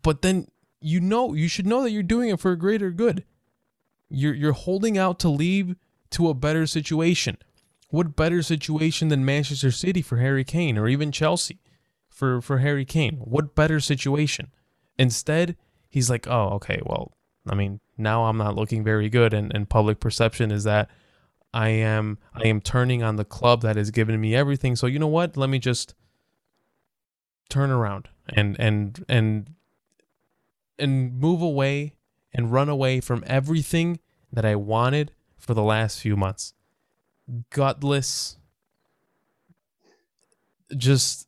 But then you know, you should know that you're doing it for a greater good. You're you're holding out to leave to a better situation. What better situation than Manchester City for Harry Kane or even Chelsea for for Harry Kane? What better situation? Instead, he's like, "Oh, okay, well, I mean, now I'm not looking very good and and public perception is that I am I am turning on the club that has given me everything. So you know what? Let me just turn around and and and and move away and run away from everything that I wanted for the last few months. Gutless just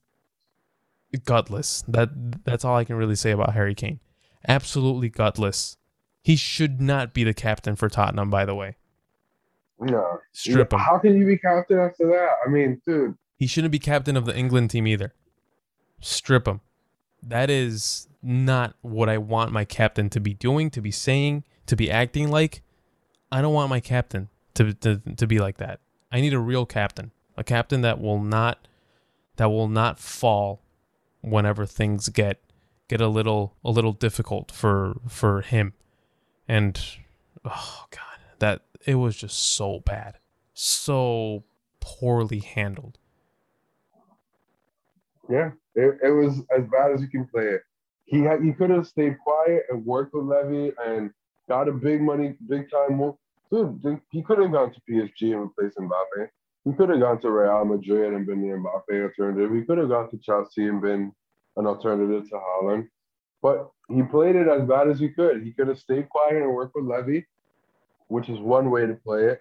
gutless. That that's all I can really say about Harry Kane. Absolutely gutless. He should not be the captain for Tottenham, by the way. No. Strip him. How can you be captain after that? I mean, dude. He shouldn't be captain of the England team either. Strip him. That is not what I want my captain to be doing, to be saying, to be acting like. I don't want my captain to, to, to be like that. I need a real captain. A captain that will not that will not fall whenever things get get a little a little difficult for for him. And oh god, that it was just so bad. So poorly handled. Yeah, it, it was as bad as you can play it. He had he could have stayed quiet and worked with Levy and got a big money, big time move. Dude, he could have gone to PSG and replaced Mbappe. He could have gone to Real Madrid and been the Mbappe alternative. He could have gone to Chelsea and been an alternative to Haaland. But he played it as bad as he could. He could have stayed quiet and worked with Levy, which is one way to play it.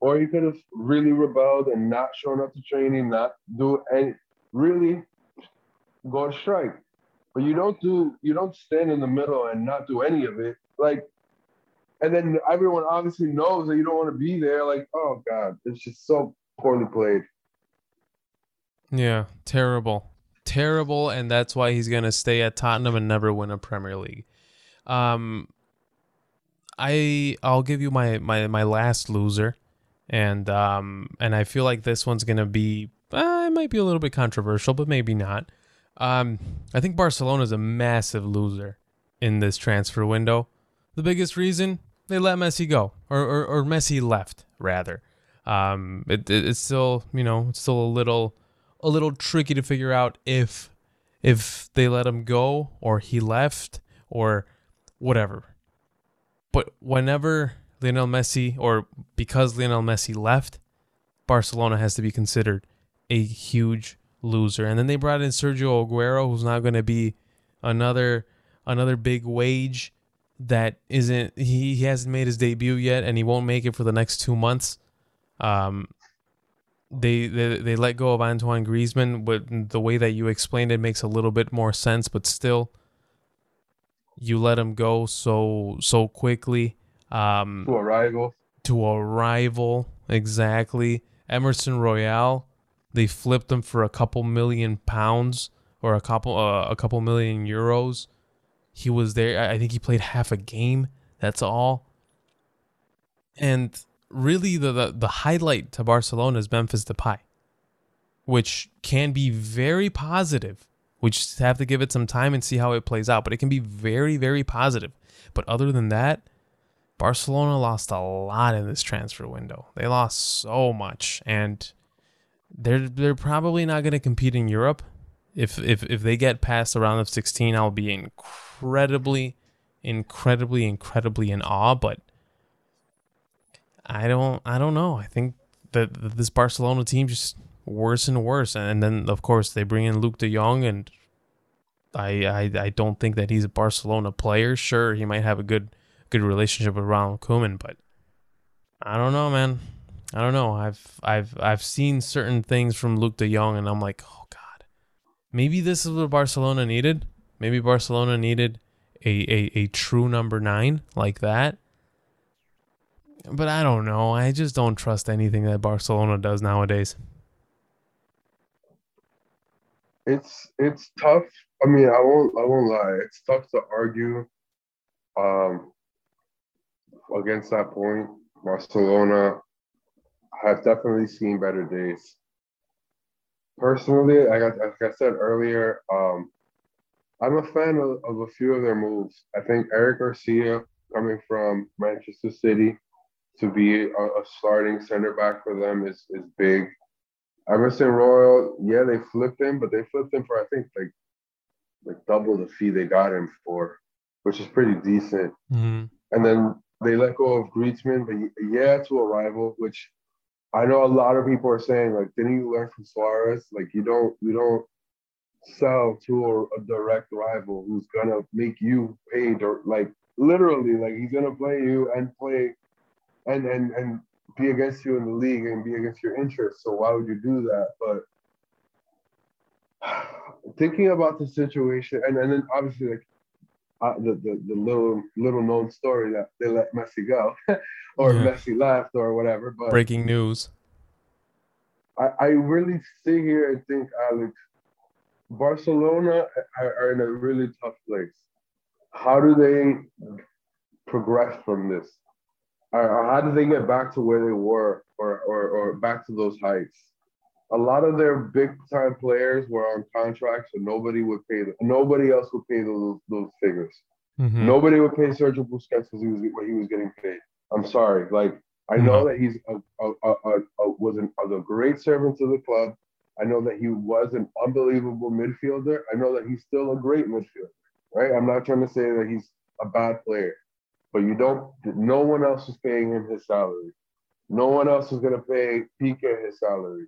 Or he could have really rebelled and not shown up to training, not do any, really go to strike. But you don't do, you don't stand in the middle and not do any of it. Like, and then everyone obviously knows that you don't want to be there. Like, oh God, it's just so poorly played. Yeah, terrible terrible, and that's why he's gonna stay at Tottenham and never win a Premier League. Um, I I'll give you my my my last loser, and um and I feel like this one's gonna be uh, it might be a little bit controversial, but maybe not. Um, I think Barcelona is a massive loser in this transfer window. The biggest reason they let Messi go, or or, or Messi left rather. Um, it, it, it's still you know it's still a little a little tricky to figure out if if they let him go or he left or whatever. But whenever Lionel Messi or because Lionel Messi left, Barcelona has to be considered a huge loser. And then they brought in Sergio Aguero, who's not going to be another another big wage that isn't he, he hasn't made his debut yet and he won't make it for the next two months. Um, they, they they let go of Antoine Griezmann, but the way that you explained it makes a little bit more sense. But still, you let him go so so quickly. Um, to a rival. To a rival, exactly. Emerson Royal, they flipped him for a couple million pounds or a couple uh, a couple million euros. He was there. I think he played half a game. That's all. And really the, the, the highlight to Barcelona is Memphis Depay, which can be very positive. We just have to give it some time and see how it plays out, but it can be very, very positive. But other than that, Barcelona lost a lot in this transfer window. They lost so much, and they're they're probably not going to compete in Europe. If if if they get past the round of 16, I'll be incredibly, incredibly, incredibly in awe. But I don't I don't know. I think that this Barcelona team just worse and worse. And then of course they bring in Luuk De Jong and I, I I don't think that he's a Barcelona player. Sure, he might have a good good relationship with Ronald Koeman, but I don't know, man. I don't know. I've I've I've seen certain things from Luuk De Jong and I'm like, oh God. Maybe this is what Barcelona needed. Maybe Barcelona needed a, a, a true number nine like that. But I don't know. I just don't trust anything that Barcelona does nowadays. It's it's tough. I mean, I won't I won't lie. It's tough to argue um, against that point. Barcelona have definitely seen better days. personally, like I, like I said earlier, um, I'm a fan of, of a few of their moves. I think Eric Garcia coming from Manchester City to be a, a starting center back for them is is big. Emerson Royal, yeah, they flipped him, but they flipped him for I think like like double the fee they got him for, which is pretty decent. Mm-hmm. And then they let go of Griezmann, but yeah, to a rival, which I know a lot of people are saying like, didn't you learn from Suarez? Like you don't you don't sell to a, a direct rival who's gonna make you pay or like literally like he's gonna play you and play and and and be against you in the league and be against your interests. So why would you do that? But *sighs* thinking about the situation, and, and then obviously like uh, the, the the little little known story that they let Messi go, *laughs* or yeah. Messi left, or whatever. But breaking news. I, I really sit here and think, Alex, Barcelona are, are in a really tough place. How do they progress from this? Or how do they get back to where they were, or, or, or back to those heights? A lot of their big time players were on contracts, so nobody would pay them. Nobody else would pay those those figures. Mm-hmm. Nobody would pay Sergio Busquets because he was what he was getting paid. I'm sorry. Like I know mm-hmm. that he's a, a, a, a was an, a great servant to the club. I know that he was an unbelievable midfielder. I know that he's still a great midfielder. Right. I'm not trying to say that he's a bad player, but you don't. No one else is paying him his salary. No one else is going to pay Piqué his salary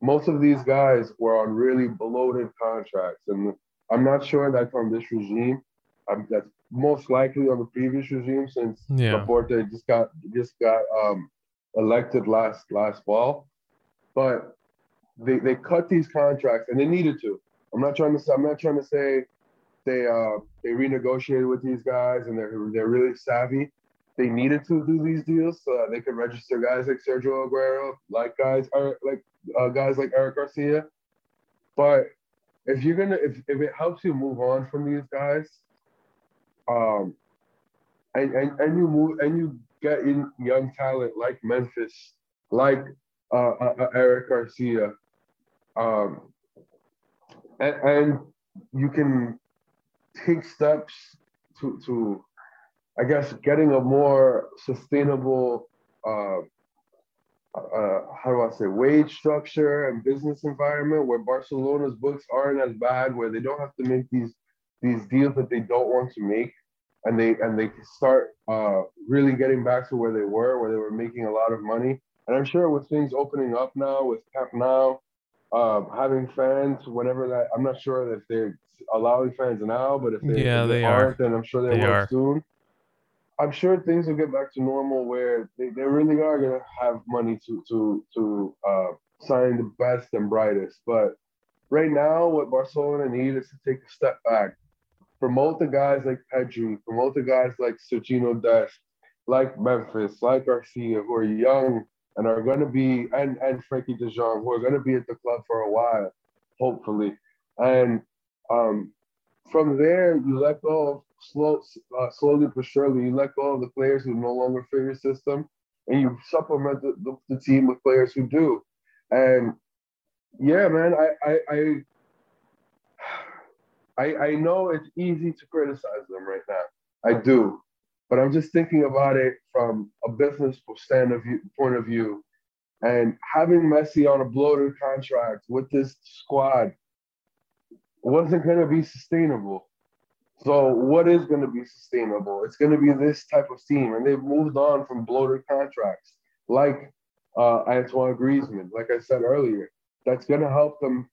most of these guys were on really bloated contracts, and I'm not sure that from this regime. I'm, that's most likely on the previous regime since yeah. Laporta just got just got um, elected last last fall. But they, they cut these contracts and they needed to. I'm not trying to say I'm not trying to say they uh, they renegotiated with these guys and they're they're really savvy. They needed to do these deals so that they could register guys like Sergio Aguero, like guys like uh, guys like Eric Garcia. But if you're gonna, if, if it helps you move on from these guys, um, and, and, and you move and you get in young talent like Memphis, like uh, uh, uh Eric Garcia, um, and, and you can take steps to to I guess getting a more sustainable uh, uh, how do I say wage structure and business environment where Barcelona's books aren't as bad, where they don't have to make these these deals that they don't want to make, and they and they start uh, really getting back to where they were, where they were making a lot of money. And I'm sure with things opening up now, with Camp Nou, uh, having fans, whenever that, I'm not sure if they're allowing fans now, but if they, yeah, if they, they are, then I'm sure they, they will are. soon. I'm sure things will get back to normal where they, they really are gonna have money to to to uh, sign the best and brightest. But right now, what Barcelona need is to take a step back, promote the guys like Pedri, promote the guys like Sergiño Dest, like Memphis, like Garcia, who are young and are gonna be, and and Frenkie De Jong, who are gonna be at the club for a while, hopefully. And um, from there, you let go of slow, uh, slowly but surely, you let go of the players who no longer fit your system, and you supplement the, the, the team with players who do. And yeah, man, I, I, I *sighs* I, I know it's easy to criticize them right now. I do. But I'm just thinking about it from a business stand of view, point of view. And having Messi on a bloated contract with this squad wasn't going to be sustainable. So what is going to be sustainable? It's going to be this type of team, and they've moved on from bloated contracts like uh, Antoine Griezmann. Like I said earlier, that's going to help them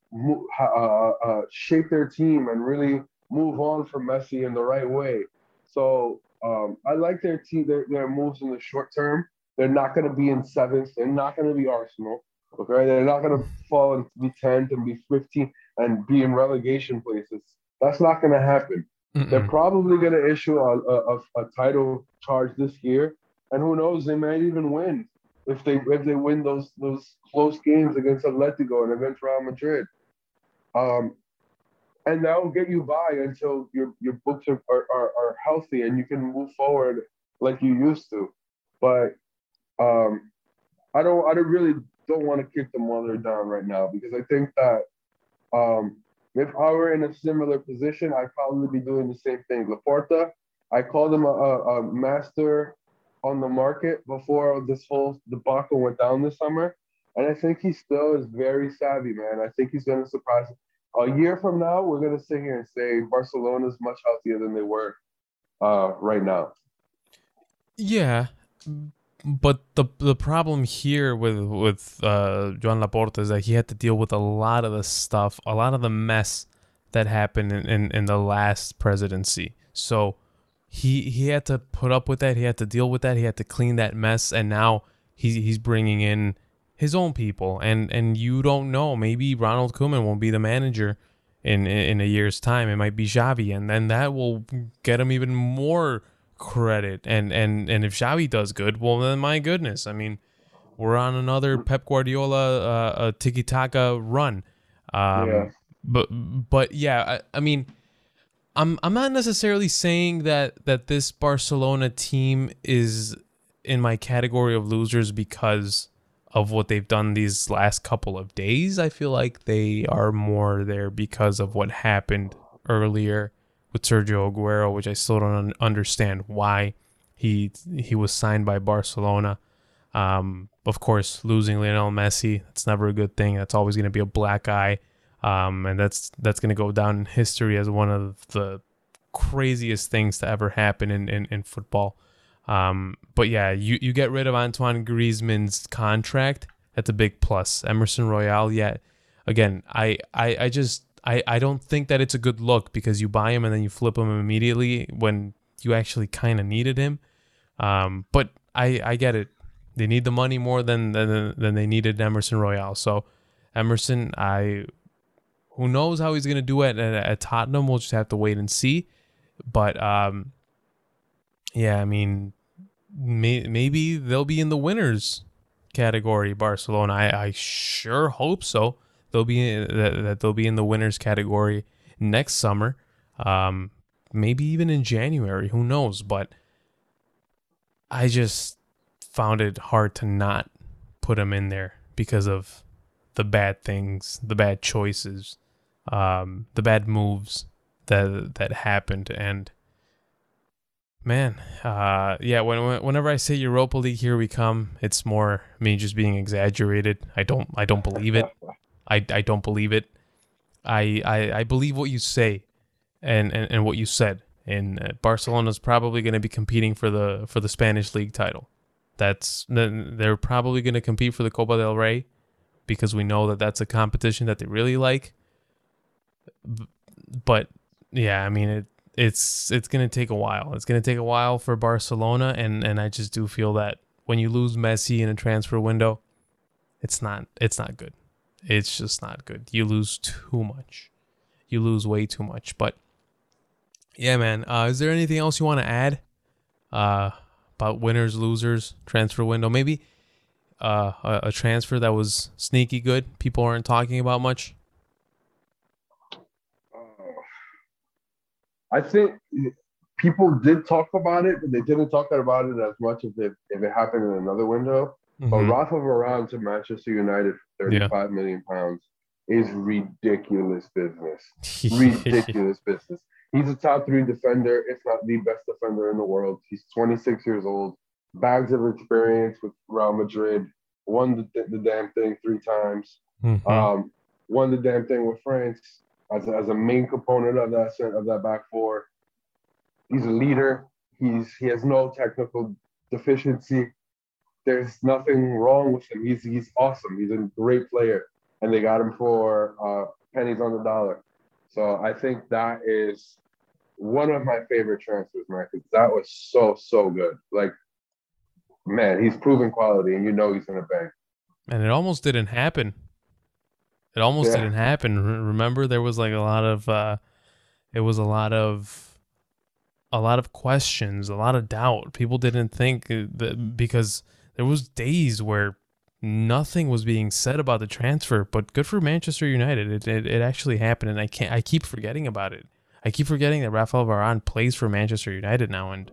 uh, uh, uh, shape their team and really move on from Messi in the right way. So um, I like their team, their, their moves in the short term. They're not going to be in seventh. They're not going to be Arsenal. Okay, they're not going to fall and be tenth and be 15 and be in relegation places. That's not going to happen. Mm-mm. They're probably going to issue a, a, a, title charge this year, and who knows, they might even win if they if they win those those close games against Atletico and against Real Madrid. Um, and that will get you by until your your books are, are, are, are healthy and you can move forward like you used to. But um, I don't I don't really don't want to kick the mother down right now because I think that um, if I were in a similar position, I'd probably be doing the same thing. Laporta, I called him a, a, a master on the market before this whole debacle went down this summer. And I think he still is very savvy, man. I think he's going to surprise. A year from now, we're going to sit here and say Barcelona is much healthier than they were uh, right now. Yeah, but the the problem here with with uh, Laporta is that he had to deal with a lot of the stuff, a lot of the mess that happened in, in, in the last presidency. So he he had to put up with that. He had to deal with that. He had to clean that mess, and now he's he's bringing in his own people. And and you don't know. Maybe Ronald Koeman won't be the manager in in a year's time. It might be Xavi, and then that will get him even more credit. And and and if Xavi does good, well then my goodness, I mean, we're on another Pep Guardiola uh, tiki taka run. Um, yeah. But but yeah, I, I mean, I'm I'm not necessarily saying that that this Barcelona team is in my category of losers because of what they've done these last couple of days. I feel like they are more there because of what happened earlier with Sergio Aguero, which I still don't understand why he he was signed by Barcelona. Um, of course, losing Lionel Messi, that's never a good thing. That's always going to be a black eye. Um, and that's that's going to go down in history as one of the craziest things to ever happen in, in, in football. Um, but yeah, you, you get rid of Antoine Griezmann's contract. That's a big plus. Emerson Royal, yeah. Again, I, I, I just I, I don't think that it's a good look because you buy him and then you flip him immediately when you actually kind of needed him. Um, but I, I get it. They need the money more than, than than they needed Emerson Royal. So Emerson, I who knows how he's gonna do it at, at Tottenham. We'll just have to wait and see. But um, yeah, I mean, may, maybe they'll be in the winners category. Barcelona, I, I sure hope so they'll be that, that they'll be in the winners category next summer, um, maybe even in January. Who knows? But I just found it hard to not put him in there because of the bad things, the bad choices, um, the bad moves that that happened, and man, uh, yeah. When, whenever I say Europa League, here we come, it's more me just being exaggerated. I don't I don't believe it. *laughs* I, I don't believe it. I, I, I believe what you say and, and, and what you said. And uh, Barcelona's probably going to be competing for the for the Spanish league title. That's they're probably going to compete for the Copa del Rey because we know that that's a competition that they really like. But yeah, I mean it it's it's going to take a while. It's going to take a while for Barcelona and and I just do feel that when you lose Messi in a transfer window, it's not it's not good it's just not good. You lose too much. You lose way too much. But yeah, man. Uh, is there anything else you want to add uh, about winners, losers, transfer window? Maybe uh, a, a transfer that was sneaky good. People aren't talking about much. I think people did talk about it, but they didn't talk about it as much as if if it happened in another window. Mm-hmm. But Rafa Varane to Manchester United for thirty-five yeah. million pounds is ridiculous business. *laughs* ridiculous business. He's a top three defender, if not the best defender in the world. He's 26 years old, bags of experience with Real Madrid, won the, the damn thing three times, mm-hmm. um, won the damn thing with France as a, as a main component of that of that back four. He's a leader. He's he has no technical deficiency there's nothing wrong with him. He's he's awesome. He's a great player, and they got him for uh, pennies on the dollar. So I think that is one of my favorite transfers, man. Because that was so so good. Like, man, he's proven quality, and you know he's gonna bang. And it almost didn't happen. It almost yeah. didn't happen. Remember, there was like a lot of, uh, it was a lot of, a lot of questions, a lot of doubt. People didn't think uh, that because there was days where nothing was being said about the transfer, but good for Manchester United. It, it, it actually happened, and I can't. I keep forgetting about it. I keep forgetting that Rafael Varane plays for Manchester United now, and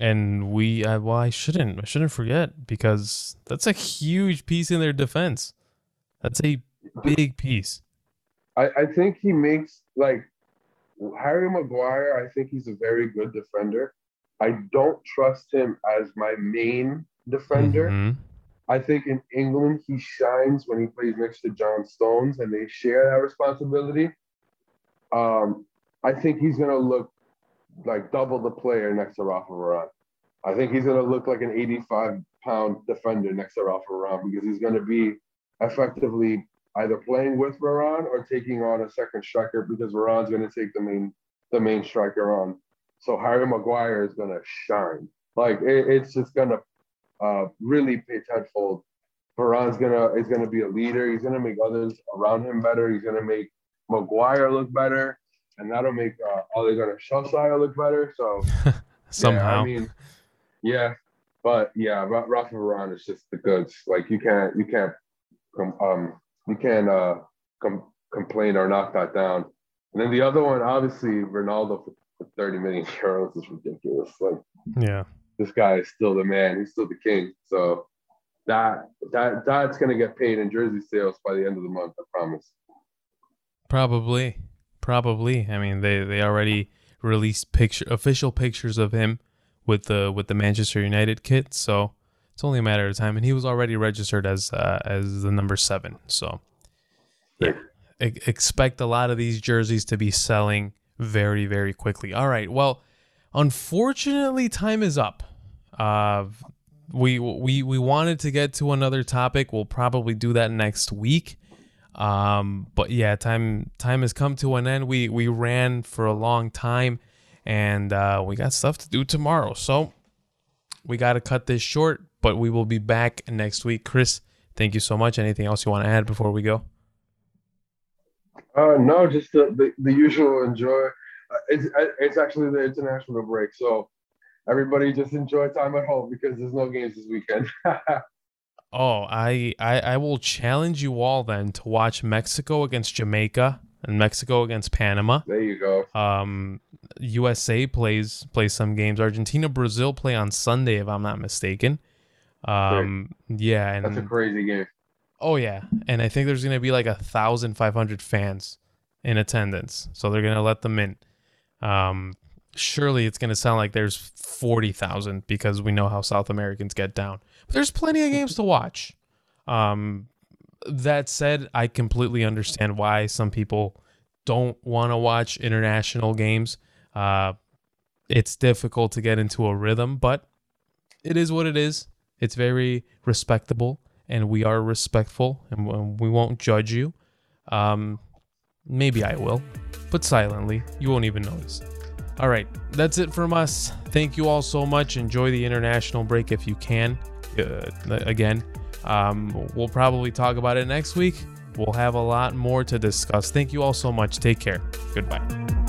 And we, uh, well, I shouldn't, I shouldn't forget because that's a huge piece in their defense. That's a big piece. I, I think he makes like Harry Maguire. I think he's a very good defender. I don't trust him as my main defender. Mm-hmm. I think in England he shines when he plays next to John Stones and they share that responsibility. Um, I think he's gonna look like double the player next to Rafa Varane. I think he's gonna look like an 85 pound defender next to Rafa Varane because he's gonna be effectively either playing with Varane or taking on a second striker because Varane's gonna take the main the main striker on. So Harry Maguire is gonna shine. Like it, it's just gonna uh, really pay tenfold. Varane's gonna is gonna be a leader. He's gonna make others around him better. He's gonna make Maguire look better, and that'll make uh, Ole Gunnar look better. So somehow, *laughs* yeah, I mean, yeah, but yeah, Rafa Varane is just the goods. Like you can't you can't um you can't uh com- complain or knock that down. And then the other one, obviously, Ronaldo for, for 30 million *laughs* euros is ridiculous. Like, yeah, this guy is still the man. He's still the king. So that that that's gonna get paid in jersey sales by the end of the month. I promise. Probably, probably. I mean, they they already released picture official pictures of him with the with the Manchester United kit. So it's only a matter of time, and he was already registered as uh, as the number seven. So yeah, e- expect a lot of these jerseys to be selling very very quickly. All right, well. Unfortunately, time is up. Uh, we we we wanted to get to another topic. We'll probably do that next week. Um, but yeah, time time has come to an end. We we ran for a long time, and uh, we got stuff to do tomorrow. So we got to cut this short. But we will be back next week. Chris, thank you so much. Anything else you want to add before we go? Uh, no, just the, the, the usual enjoy. Uh, it's it's actually the international break, so everybody just enjoy time at home because there's no games this weekend. *laughs* oh, I, I I will challenge you all then to watch Mexico against Jamaica and Mexico against Panama. There you go. Um, USA plays plays some games. Argentina, Brazil play on Sunday, if I'm not mistaken. Um, yeah, and that's a crazy game. Oh yeah, and I think there's gonna be like a thousand five hundred fans in attendance, so they're gonna let them in. Um, surely it's going to sound like there's 40,000 because we know how South Americans get down. But there's plenty of games to watch. Um, that said, I completely understand why some people don't want to watch international games. Uh, it's difficult to get into a rhythm, but it is what it is. It's very respectable, and we are respectful, and we won't judge you. Um, maybe I will, but silently. You won't even notice. All right, that's it from us. Thank you all so much. Enjoy the international break if you can. Uh, again, um, we'll probably talk about it next week. We'll have a lot more to discuss. Thank you all so much. Take care. Goodbye.